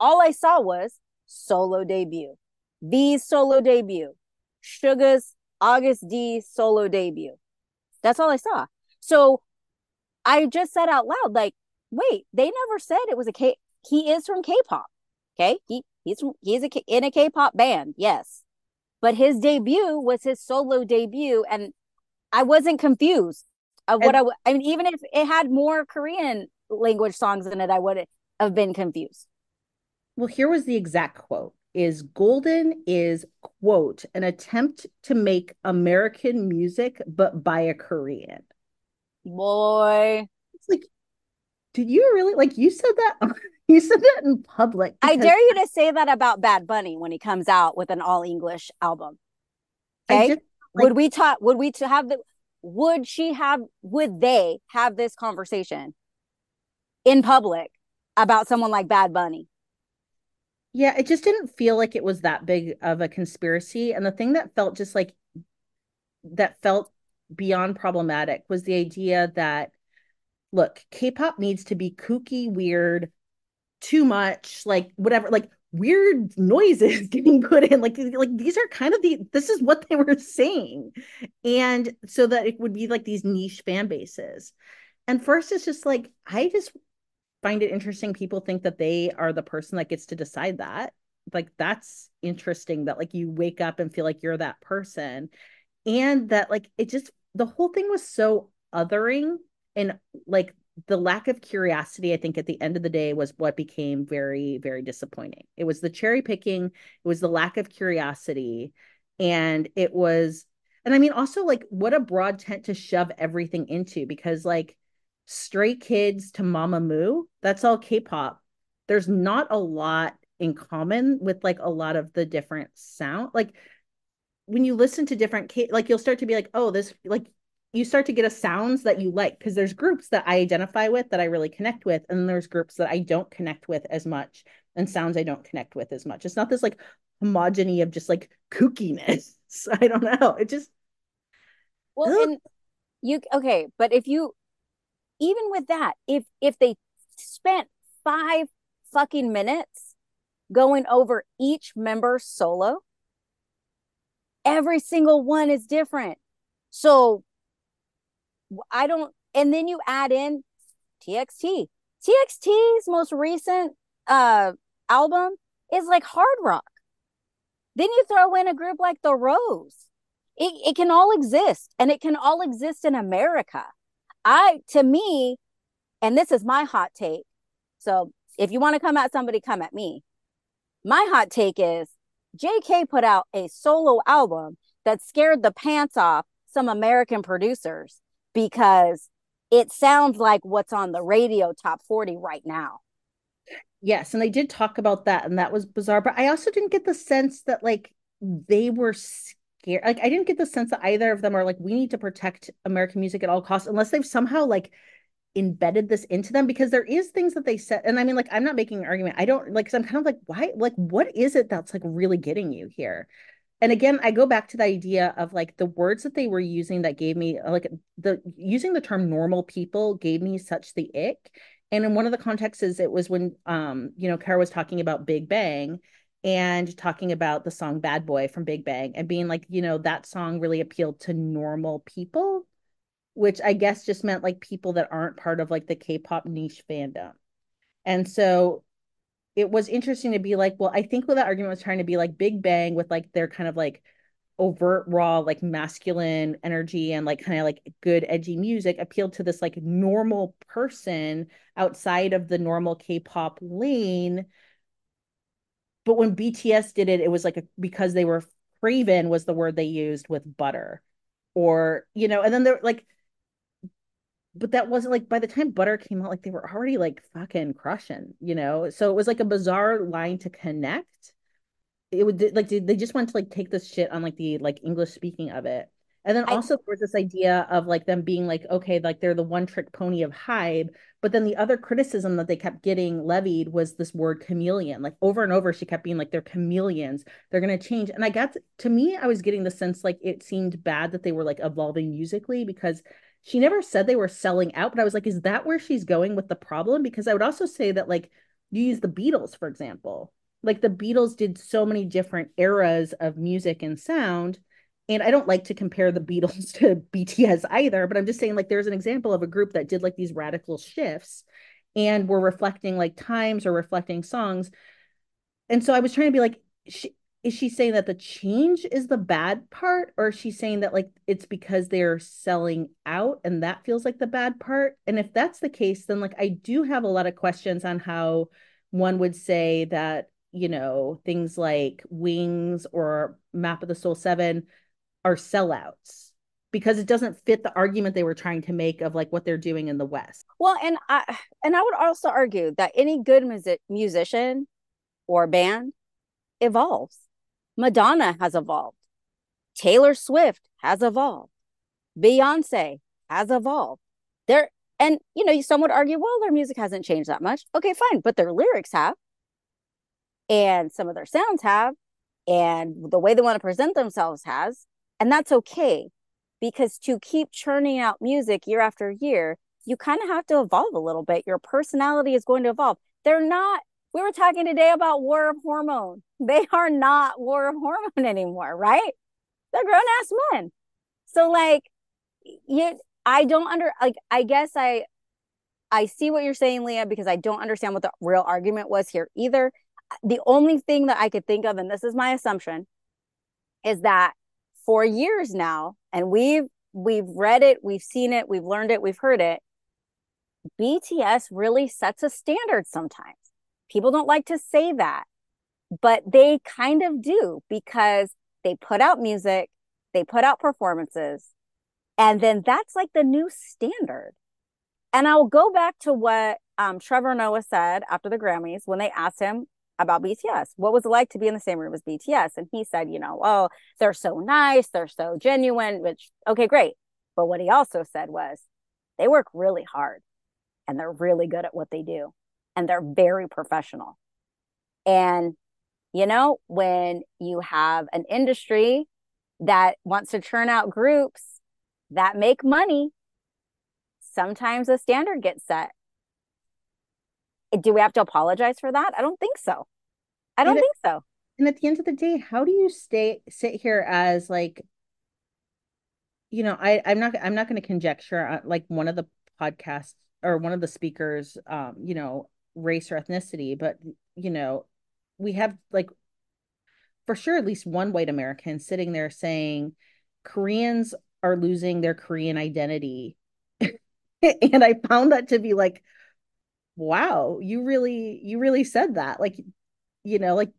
All I saw was solo debut. V's solo debut. Suga's Agust D solo debut. That's all I saw. So I just said out loud, like, wait, they never said it was a K. He is from K-pop. Okay, he he's from, he's a, in a K-pop band, yes, but his debut was his solo debut, and I wasn't confused of what and, I. I mean, even if it had more Korean language songs in it, I would have been confused. Well, here was the exact quote is golden is quote an attempt to make american music but by a korean. Boy. It's like did you really like you said that you said that in public i dare you to say that about bad bunny when he comes out with an all english album. Okay? just, like, would we talk would we to have the would she have would they have this conversation in public about someone like Bad Bunny. Yeah, it just didn't feel like it was that big of a conspiracy. And the thing that felt just like that felt beyond problematic was the idea that look, K-pop needs to be kooky, weird, too much, like whatever, like weird noises getting put in. Like, like these are kind of the this is what they were saying. And so that it would be like these niche fan bases. And first it's just like, I just find it interesting people think that they are the person that gets to decide that. Like that's interesting that like you wake up and feel like you're that person. And that like it just the whole thing was so othering and like the lack of curiosity i think at the end of the day was what became very very disappointing. It was the cherry picking it was the lack of curiosity and it was and i mean also like what a broad tent to shove everything into because like stray kids to mamamoo that's all k-pop there's not a lot in common with like a lot of the different sound like when you listen to different K, like you'll start to be like oh this like you start to get a sounds that you like because there's groups that I identify with that I really connect with and there's groups that I don't connect with as much and sounds I don't connect with as much. It's not this like homogeny of just like kookiness. I don't know. It just Well, and you okay, but if you even with that, if if they spent 5 fucking minutes going over each member solo. Every single one is different. So I don't, and then you add in TXT. TXT's most recent uh album is like hard rock. Then you throw in a group like The Rose. It, it can all exist and it can all exist in America. I, to me, and this is my hot take. So if you want to come at somebody, come at me. My hot take is JK put out a solo album that scared the pants off some American producers because it sounds like what's on the radio top 40 right now. Yes, and they did talk about that and that was bizarre, but I also didn't get the sense that like they were scared. Like I didn't get the sense that either of them are like we need to protect American music at all costs unless they've somehow like embedded this into them because there is things that they said and i mean like i'm not making an argument. I don't like i'm kind of like why like what is it that's like really getting you here? And again i go back to the idea of like the words that they were using that gave me like the using the term normal people gave me such the ick. And in one of the contexts it was when um you know kara was talking about big bang and talking about the song bad boy from big bang and being like you know that song really appealed to normal people which I guess just meant like people that aren't part of like the K-pop niche fandom. And so it was interesting to be like, well, I think what that argument was trying to be like Big Bang with like their kind of like overt raw like masculine energy and like kind of like good edgy music appealed to this like normal person outside of the normal K-pop lane. But when BTS did it, it was like a, because they were craven was the word they used with butter. Or you know and then they're like but that wasn't like by the time butter came out like they were already like fucking crushing you know? So it was like a bizarre line to connect. It would like they just wanted to like take this shit on like the like english speaking of it and then also I, there was this idea of like them being like okay like they're the one trick pony of hybe but then the other criticism that they kept getting levied was this word chameleon like over and over she kept being like they're chameleons they're going to change and i got to, to me i was getting the sense like it seemed bad that they were like evolving musically because she never said they were selling out, but I was like, is that where she's going with the problem? Because I would also say that, like, you use the Beatles, for example. Like, the Beatles did so many different eras of music and sound. And I don't like to compare the Beatles to BTS either, but I'm just saying, like, there's an example of a group that did like these radical shifts and were reflecting like times or reflecting songs. And so I was trying to be like, she, is she saying that the change is the bad part or is she saying that like it's because they're selling out and that feels like the bad part and if that's the case then like i do have a lot of questions on how one would say that you know things like wings or map of the soul 7 are sellouts because it doesn't fit the argument they were trying to make of like what they're doing in the west well and i and i would also argue that any good music musician or band evolves Madonna has evolved. Taylor Swift has evolved. Beyonce has evolved. There and you know, some would argue, well, their music hasn't changed that much. Okay, fine, but their lyrics have. And some of their sounds have, and the way they want to present themselves has, and that's okay. Because to keep churning out music year after year, you kind of have to evolve a little bit. Your personality is going to evolve. They're not we were talking today about war of hormone. They are not war of hormone anymore, right? They're grown ass men. So like you I don't under like I guess I I see what you're saying, Lia, because I don't understand what the real argument was here either. The only thing that I could think of, and this is my assumption, is that for years now, and we've we've read it, we've seen it, we've learned it, we've heard it. BTS really sets a standard sometimes. People don't like to say that, but they kind of do because they put out music, they put out performances, and then that's like the new standard. And I'll go back to what um, Trevor Noah said after the Grammys when they asked him about BTS. What was it like to be in the same room as BTS? And he said, you know, oh, they're so nice, they're so genuine, which, okay, great. But what he also said was, they work really hard and they're really good at what they do and they're very professional. And, you know, when you have an industry that wants to churn out groups that make money, sometimes a standard gets set do we have to apologize for that? I don't think so. I don't and think so. And at the end of the day, how do you stay sit here as like you know, I I'm not I'm not going to conjecture like one of the podcasts or one of the speakers um, you know, race or ethnicity, but you know, we have like for sure at least one white American sitting there saying Koreans are losing their Korean identity. and I found that to be like wow, you really, you really said that. Like, you know, like,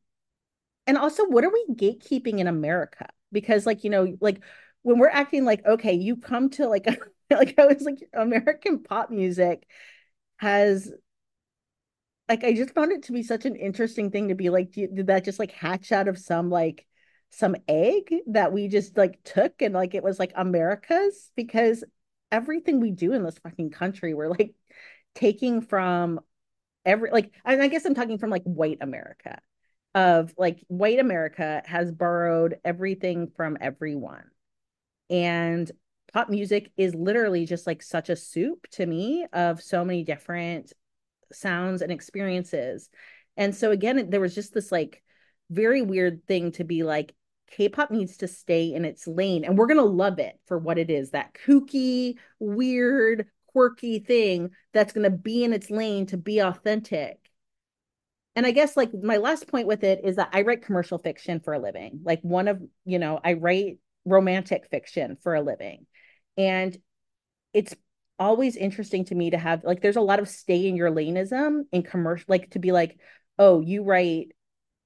and also, what are we gatekeeping in America? Because, like, you know, like when we're acting like, okay, you come to like, like I was like, American pop music has like I just found it to be such an interesting thing to be like, did that just like hatch out of some like some egg that we just like took and like it was like America's because everything we do in this fucking country, we're like taking from every like I guess I'm talking from like white America of like white America has borrowed everything from everyone. And pop music is literally just like such a soup to me of so many different sounds and experiences. And so again, there was just this like very weird thing to be like K-pop needs to stay in its lane and we're going to love it for what it is, that kooky, weird, quirky thing that's going to be in its lane to be authentic. And I guess like my last point with it is that I write commercial fiction for a living. Like one of, you know, I write romantic fiction for a living. And it's always interesting to me to have like there's a lot of stay in your laneism in commercial like to be like, "Oh, you write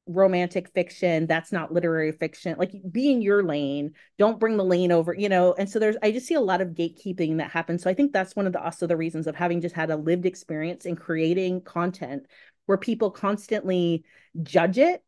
romantic fiction that's not literary fiction like be in your lane don't bring the lane over you know and so there's i just see a lot of gatekeeping that happens so i think that's one of the also the reasons of having just had a lived experience in creating content where people constantly judge it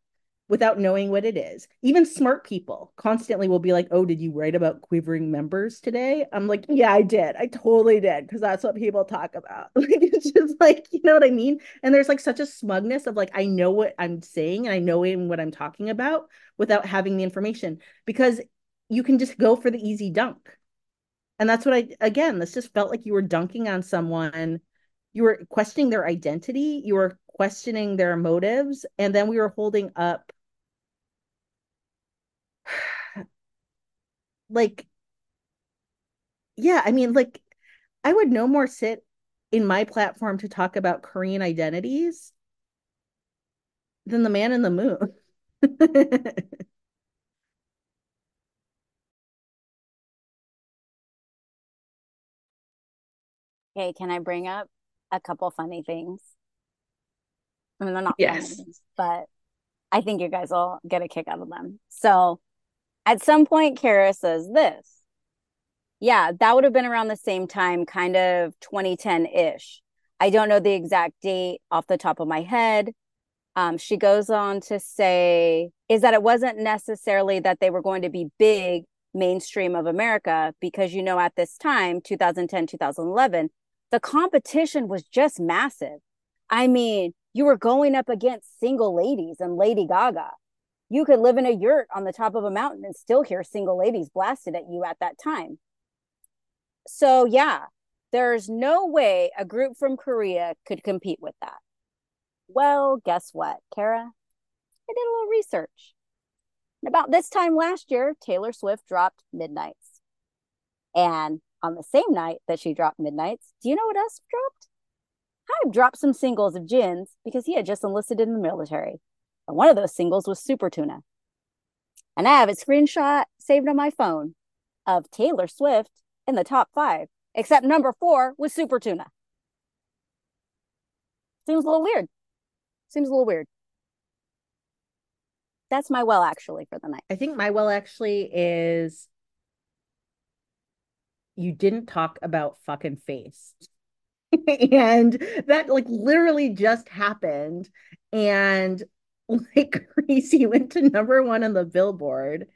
without knowing what it is. Even smart people constantly will be like, "Oh, did you write about quivering members today?" I'm like, "Yeah, I did. I totally did because that's what people talk about." like it's just like, you know what I mean? And there's like such a smugness of like I know what I'm saying and I know what I'm talking about without having the information because you can just go for the easy dunk. And that's what I again, this just felt like you were dunking on someone you were questioning their identity you were questioning their motives and then we were holding up like yeah i mean like i would no more sit in my platform to talk about korean identities than the man in the moon okay can i bring up a couple funny things I mean, they're not yes. funny, but I think you guys will get a kick out of them. So at some point, Kara says this. Yeah, that would have been around the same time, kind of 2010 ish. I don't know the exact date off the top of my head. Um, she goes on to say, is that it wasn't necessarily that they were going to be big mainstream of America, because, you know, at this time, 2010, 2011, the competition was just massive. I mean, you were going up against single ladies and Lady Gaga. You could live in a yurt on the top of a mountain and still hear single ladies blasted at you at that time. So, yeah, there's no way a group from Korea could compete with that. Well, guess what, Kara? I did a little research. About this time last year, Taylor Swift dropped Midnights. And on the same night that she dropped Midnights, do you know what else dropped? Hybe dropped some singles of Jin's because he had just enlisted in the military. And one of those singles was Super Tuna. And I have a screenshot saved on my phone of Taylor Swift in the top five, except number four was Super Tuna. Seems a little weird. Seems a little weird. That's my well actually for the night. I think my well actually is you didn't talk about fucking face. and that like literally just happened. And like crazy went to number one on the billboard.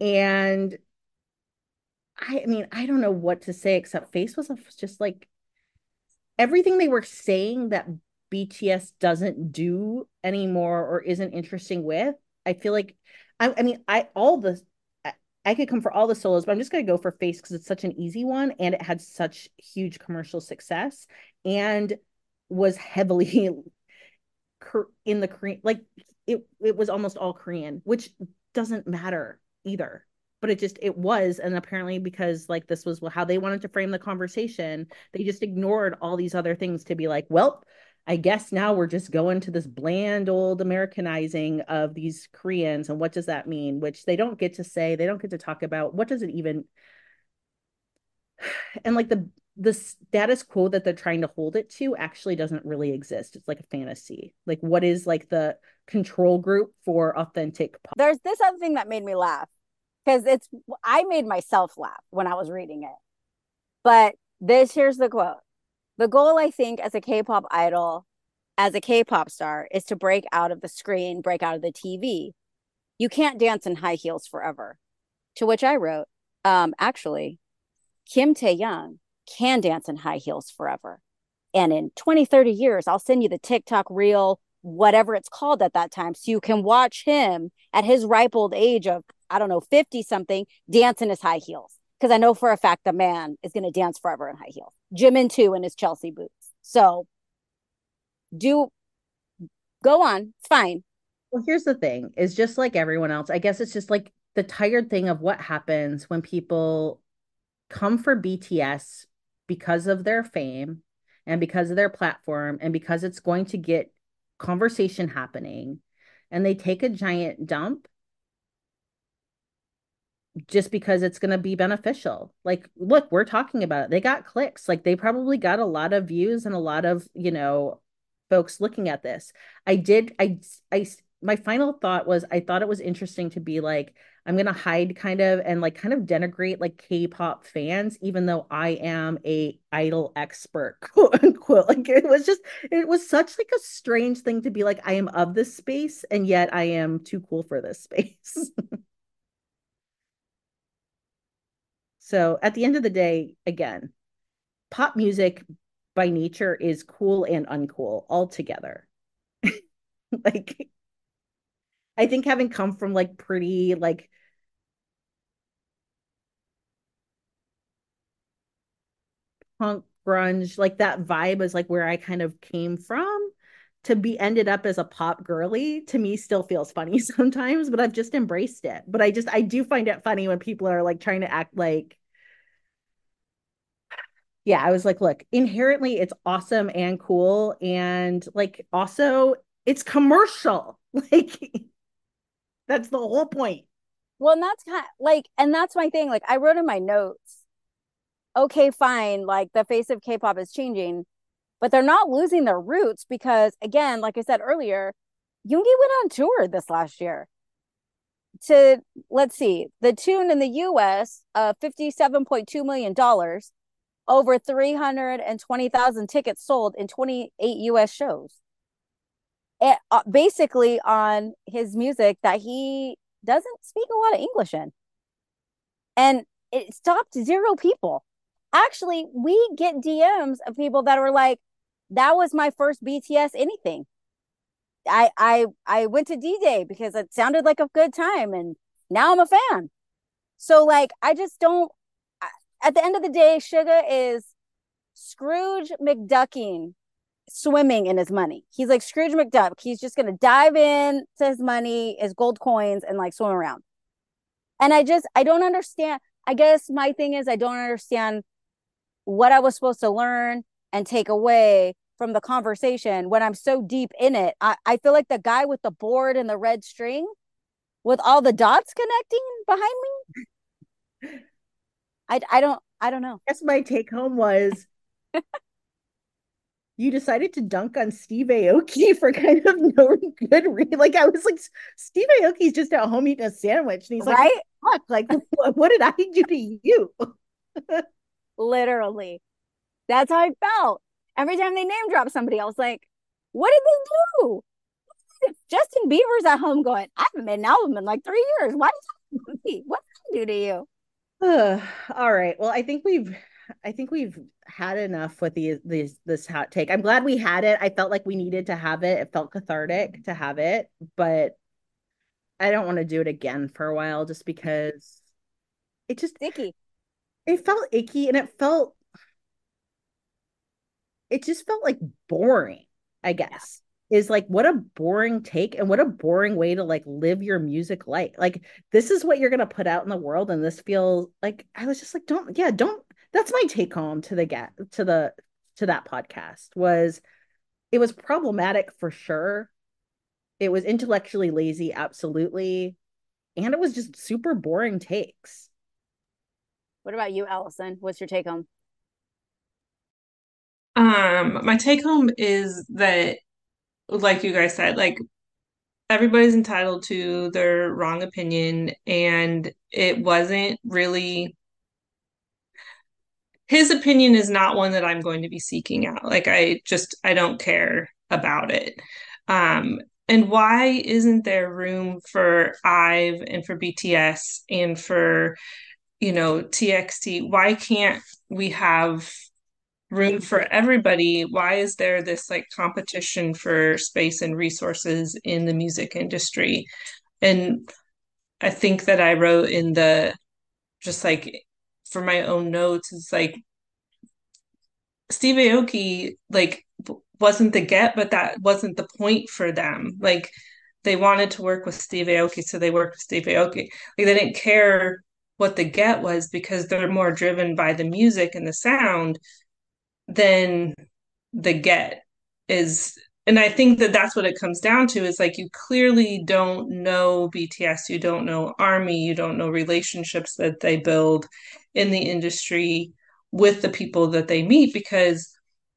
And I, I mean, I don't know what to say except face was just like everything they were saying that BTS doesn't do anymore or isn't interesting with. I feel like I, I mean I all the I, I could come for all the solos, but I'm just gonna go for Face because it's such an easy one and it had such huge commercial success and was heavily in the Korean like it it was almost all Korean, which doesn't matter either. But it just it was and apparently because like this was how they wanted to frame the conversation they just ignored all these other things to be like well i guess now we're just going to this bland old americanizing of these koreans and what does that mean? Which they don't get to say they don't get to talk about what does it even and like the the status quo that they're trying to hold it to actually doesn't really exist it's like a fantasy like what is like the control group for authentic pop? there's this other thing that made me laugh because it's I made myself laugh when I was reading it. But this here's the quote. The goal, I think, as a K-pop idol, as a K-pop star, is to break out of the screen, break out of the TV. You can't dance in high heels forever. To which I wrote, um, actually, Kim Taehyung can dance in high heels forever. And in 20, 30 years, I'll send you the TikTok reel, whatever it's called at that time, so you can watch him at his ripe old age of I don't know, 50 something, dance in his high heels. Because I know for a fact the man is going to dance forever in high heels. Jimin two in his Chelsea boots. So do go on. It's fine. Well, here's the thing is just like everyone else. I guess it's just like the tired thing of what happens when people come for BTS because of their fame and because of their platform and because it's going to get conversation happening and they take a giant dump just because it's going to be beneficial. Like, look, we're talking about it. They got clicks. Like, they probably got a lot of views and a lot of, you know, folks looking at this. I did, I, I, my final thought was I thought it was interesting to be like, I'm going to hide kind of and like kind of denigrate like K-pop fans, even though I am a idol expert, quote unquote. Like it was just, it was such like a strange thing to be like, I am of this space and yet I am too cool for this space. So at the end of the day, again, pop music by nature is cool and uncool all together. like I think having come from like pretty like punk grunge, like that vibe is like where I kind of came from to be ended up as a pop girly to me still feels funny sometimes, but I've just embraced it. But I just I do find it funny when people are like trying to act like yeah, I was like, look, inherently it's awesome and cool and like also it's commercial. Like that's the whole point. Well, and that's kind of like and that's my thing. Like I wrote in my notes, okay, fine, like the face of K-pop is changing but they're not losing their roots because again like i said earlier yoongi went on tour this last year to let's see the tune in the us uh 57.2 million dollars over 320,000 tickets sold in 28 us shows it, uh, basically on his music that he doesn't speak a lot of english in and it stopped zero people actually we get dms of people that are like that was my first BTS anything. I I I went to D-Day because it sounded like a good time and now I'm a fan. So like I just don't at the end of the day Suga is Scrooge McDucking swimming in his money. He's like Scrooge McDuck. He's just going to dive in to his money, his gold coins and like swim around. And I just I don't understand. I guess my thing is I don't understand what I was supposed to learn and take away from the conversation when I'm so deep in it. I, I feel like the guy with the board and the red string with all the dots connecting behind me. I, I don't I don't know. I guess my take home was you decided to dunk on Steve Aoki for kind of no good reason. Like I was like, Steve Aoki's just at home eating a sandwich, and he's like, right? Fuck, like what, what did I do to you? Literally, that's how I felt every time they name drop somebody. I was like, what did they do? Justin Bieber's at home going, I haven't made an album in like three years. Why did you What did I do to you? all right. Well, I think we've I think we've had enough with these these this hot take. I'm glad we had it. I felt like we needed to have it. It felt cathartic to have it, but I don't want to do it again for a while just because it just icky. It felt icky and it felt it just felt like boring, I guess. Yeah. Is like what a boring take and what a boring way to like live your music like. Like this is what you're gonna put out in the world, and this feels like I was just like, don't yeah, don't that's my take home to the get to the to that podcast was it was problematic for sure. It was intellectually lazy, absolutely. And it was just super boring takes. What about you, Alison? What's your take home? Um, my take home is that, like you guys said, like everybody's entitled to their wrong opinion, and it wasn't really his opinion is not one that I'm going to be seeking out. Like I just I don't care about it. Um and why isn't there room for IVE and for BTS and for you know TXT? Why can't we have room for everybody? Why is there this like competition for space and resources in the music industry? And I think that I wrote in the just like for my own notes is like Steve Aoki like wasn't the get, but that wasn't the point for them. Like they wanted to work with Steve Aoki, so they worked with Steve Aoki. Like they didn't care what the get was because they're more driven by the music and the sound than the get is and i think that that's what it comes down to is like you clearly don't know bts you don't know army you don't know relationships that they build in the industry with the people that they meet because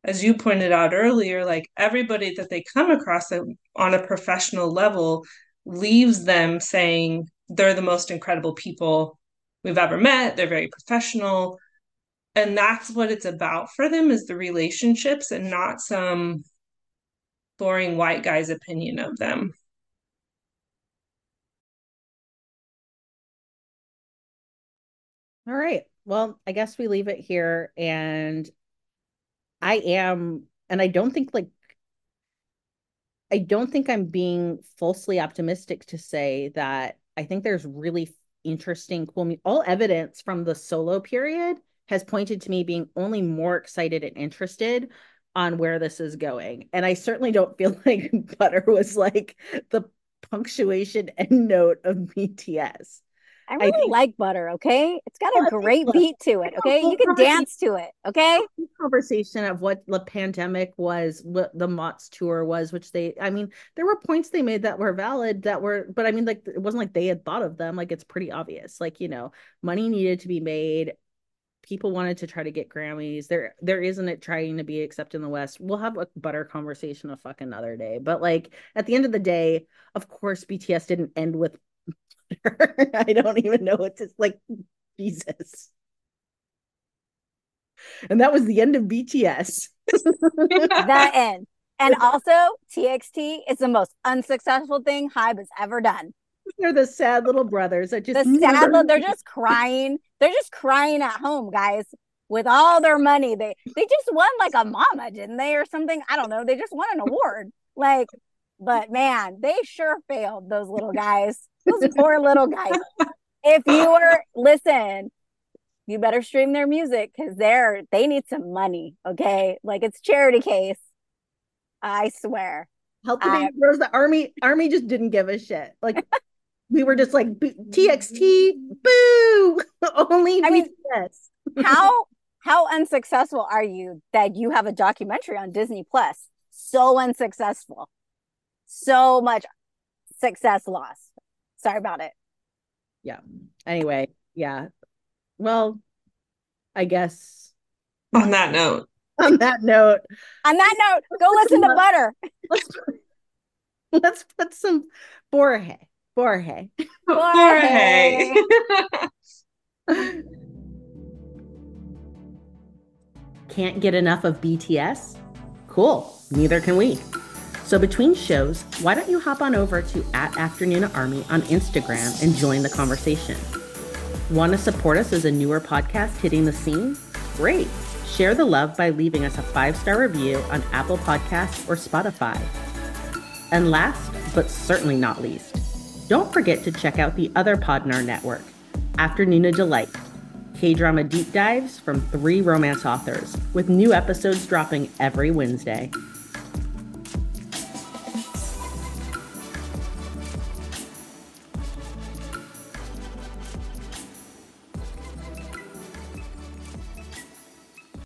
as you pointed out earlier like everybody that they come across on a professional level leaves them saying they're the most incredible people we've ever met. They're very professional. And that's what it's about for them is the relationships and not some boring white guy's opinion of them all right well, I guess we leave it here. And I am, and I don't think like, I don't think I'm being falsely optimistic to say that I think there's really interesting, cool, all evidence from the solo period has pointed to me being only more excited and interested on where this is going. And I certainly don't feel like Butter was like the punctuation end note of BTS. I really I like butter. Okay, it's got a great beat to it. Okay, you can dance to it. Okay. Conversation of what the pandemic was, what the MOTS tour was, which they, I mean, there were points they made that were valid, that were, but I mean, like it wasn't like they had thought of them. Like it's pretty obvious. Like you know, money needed to be made. People wanted to try to get Grammys. There, there isn't it trying to be accepted in the West. We'll have a butter conversation a fucking other day. But like at the end of the day, of course, BTS didn't end with I don't even know what to like. Jesus. And that was the end of BTS. that end. And also, TXT is the most unsuccessful thing Hybe has ever done. They're the sad little brothers that just the sad little, they're just crying. They're just crying at home, guys, with all their money. They they just won like a MAMA, didn't they, or something? I don't know. They just won an award. Like, but man, they sure failed, those little guys. Those poor little guys. If you were listen, you better stream their music because they're they need some money. Okay, like it's charity case. I swear. Help the girls. The army army just didn't give a shit. Like we were just like TXT, boo. Only I mean, how how unsuccessful are you that you have a documentary on Disney Plus? So unsuccessful. So much success lost. Sorry about it. Yeah. Anyway, yeah. Well, I guess on that note. On that note. On that note, go listen to uh, Butter. Let's let's put some Borhe. Borhe. Borhe. Can't get enough of BTS? Cool. Neither can we. So between shows, why don't you hop on over to at Afternoona Army on Instagram and join the conversation? Want to support us as a newer podcast hitting the scene? Great. Share the love by leaving us a five-star review on Apple Podcasts or Spotify. And last, but certainly not least, don't forget to check out the other pod in our network, Afternoona Delight, K-drama deep dives from three romance authors, with new episodes dropping every Wednesday.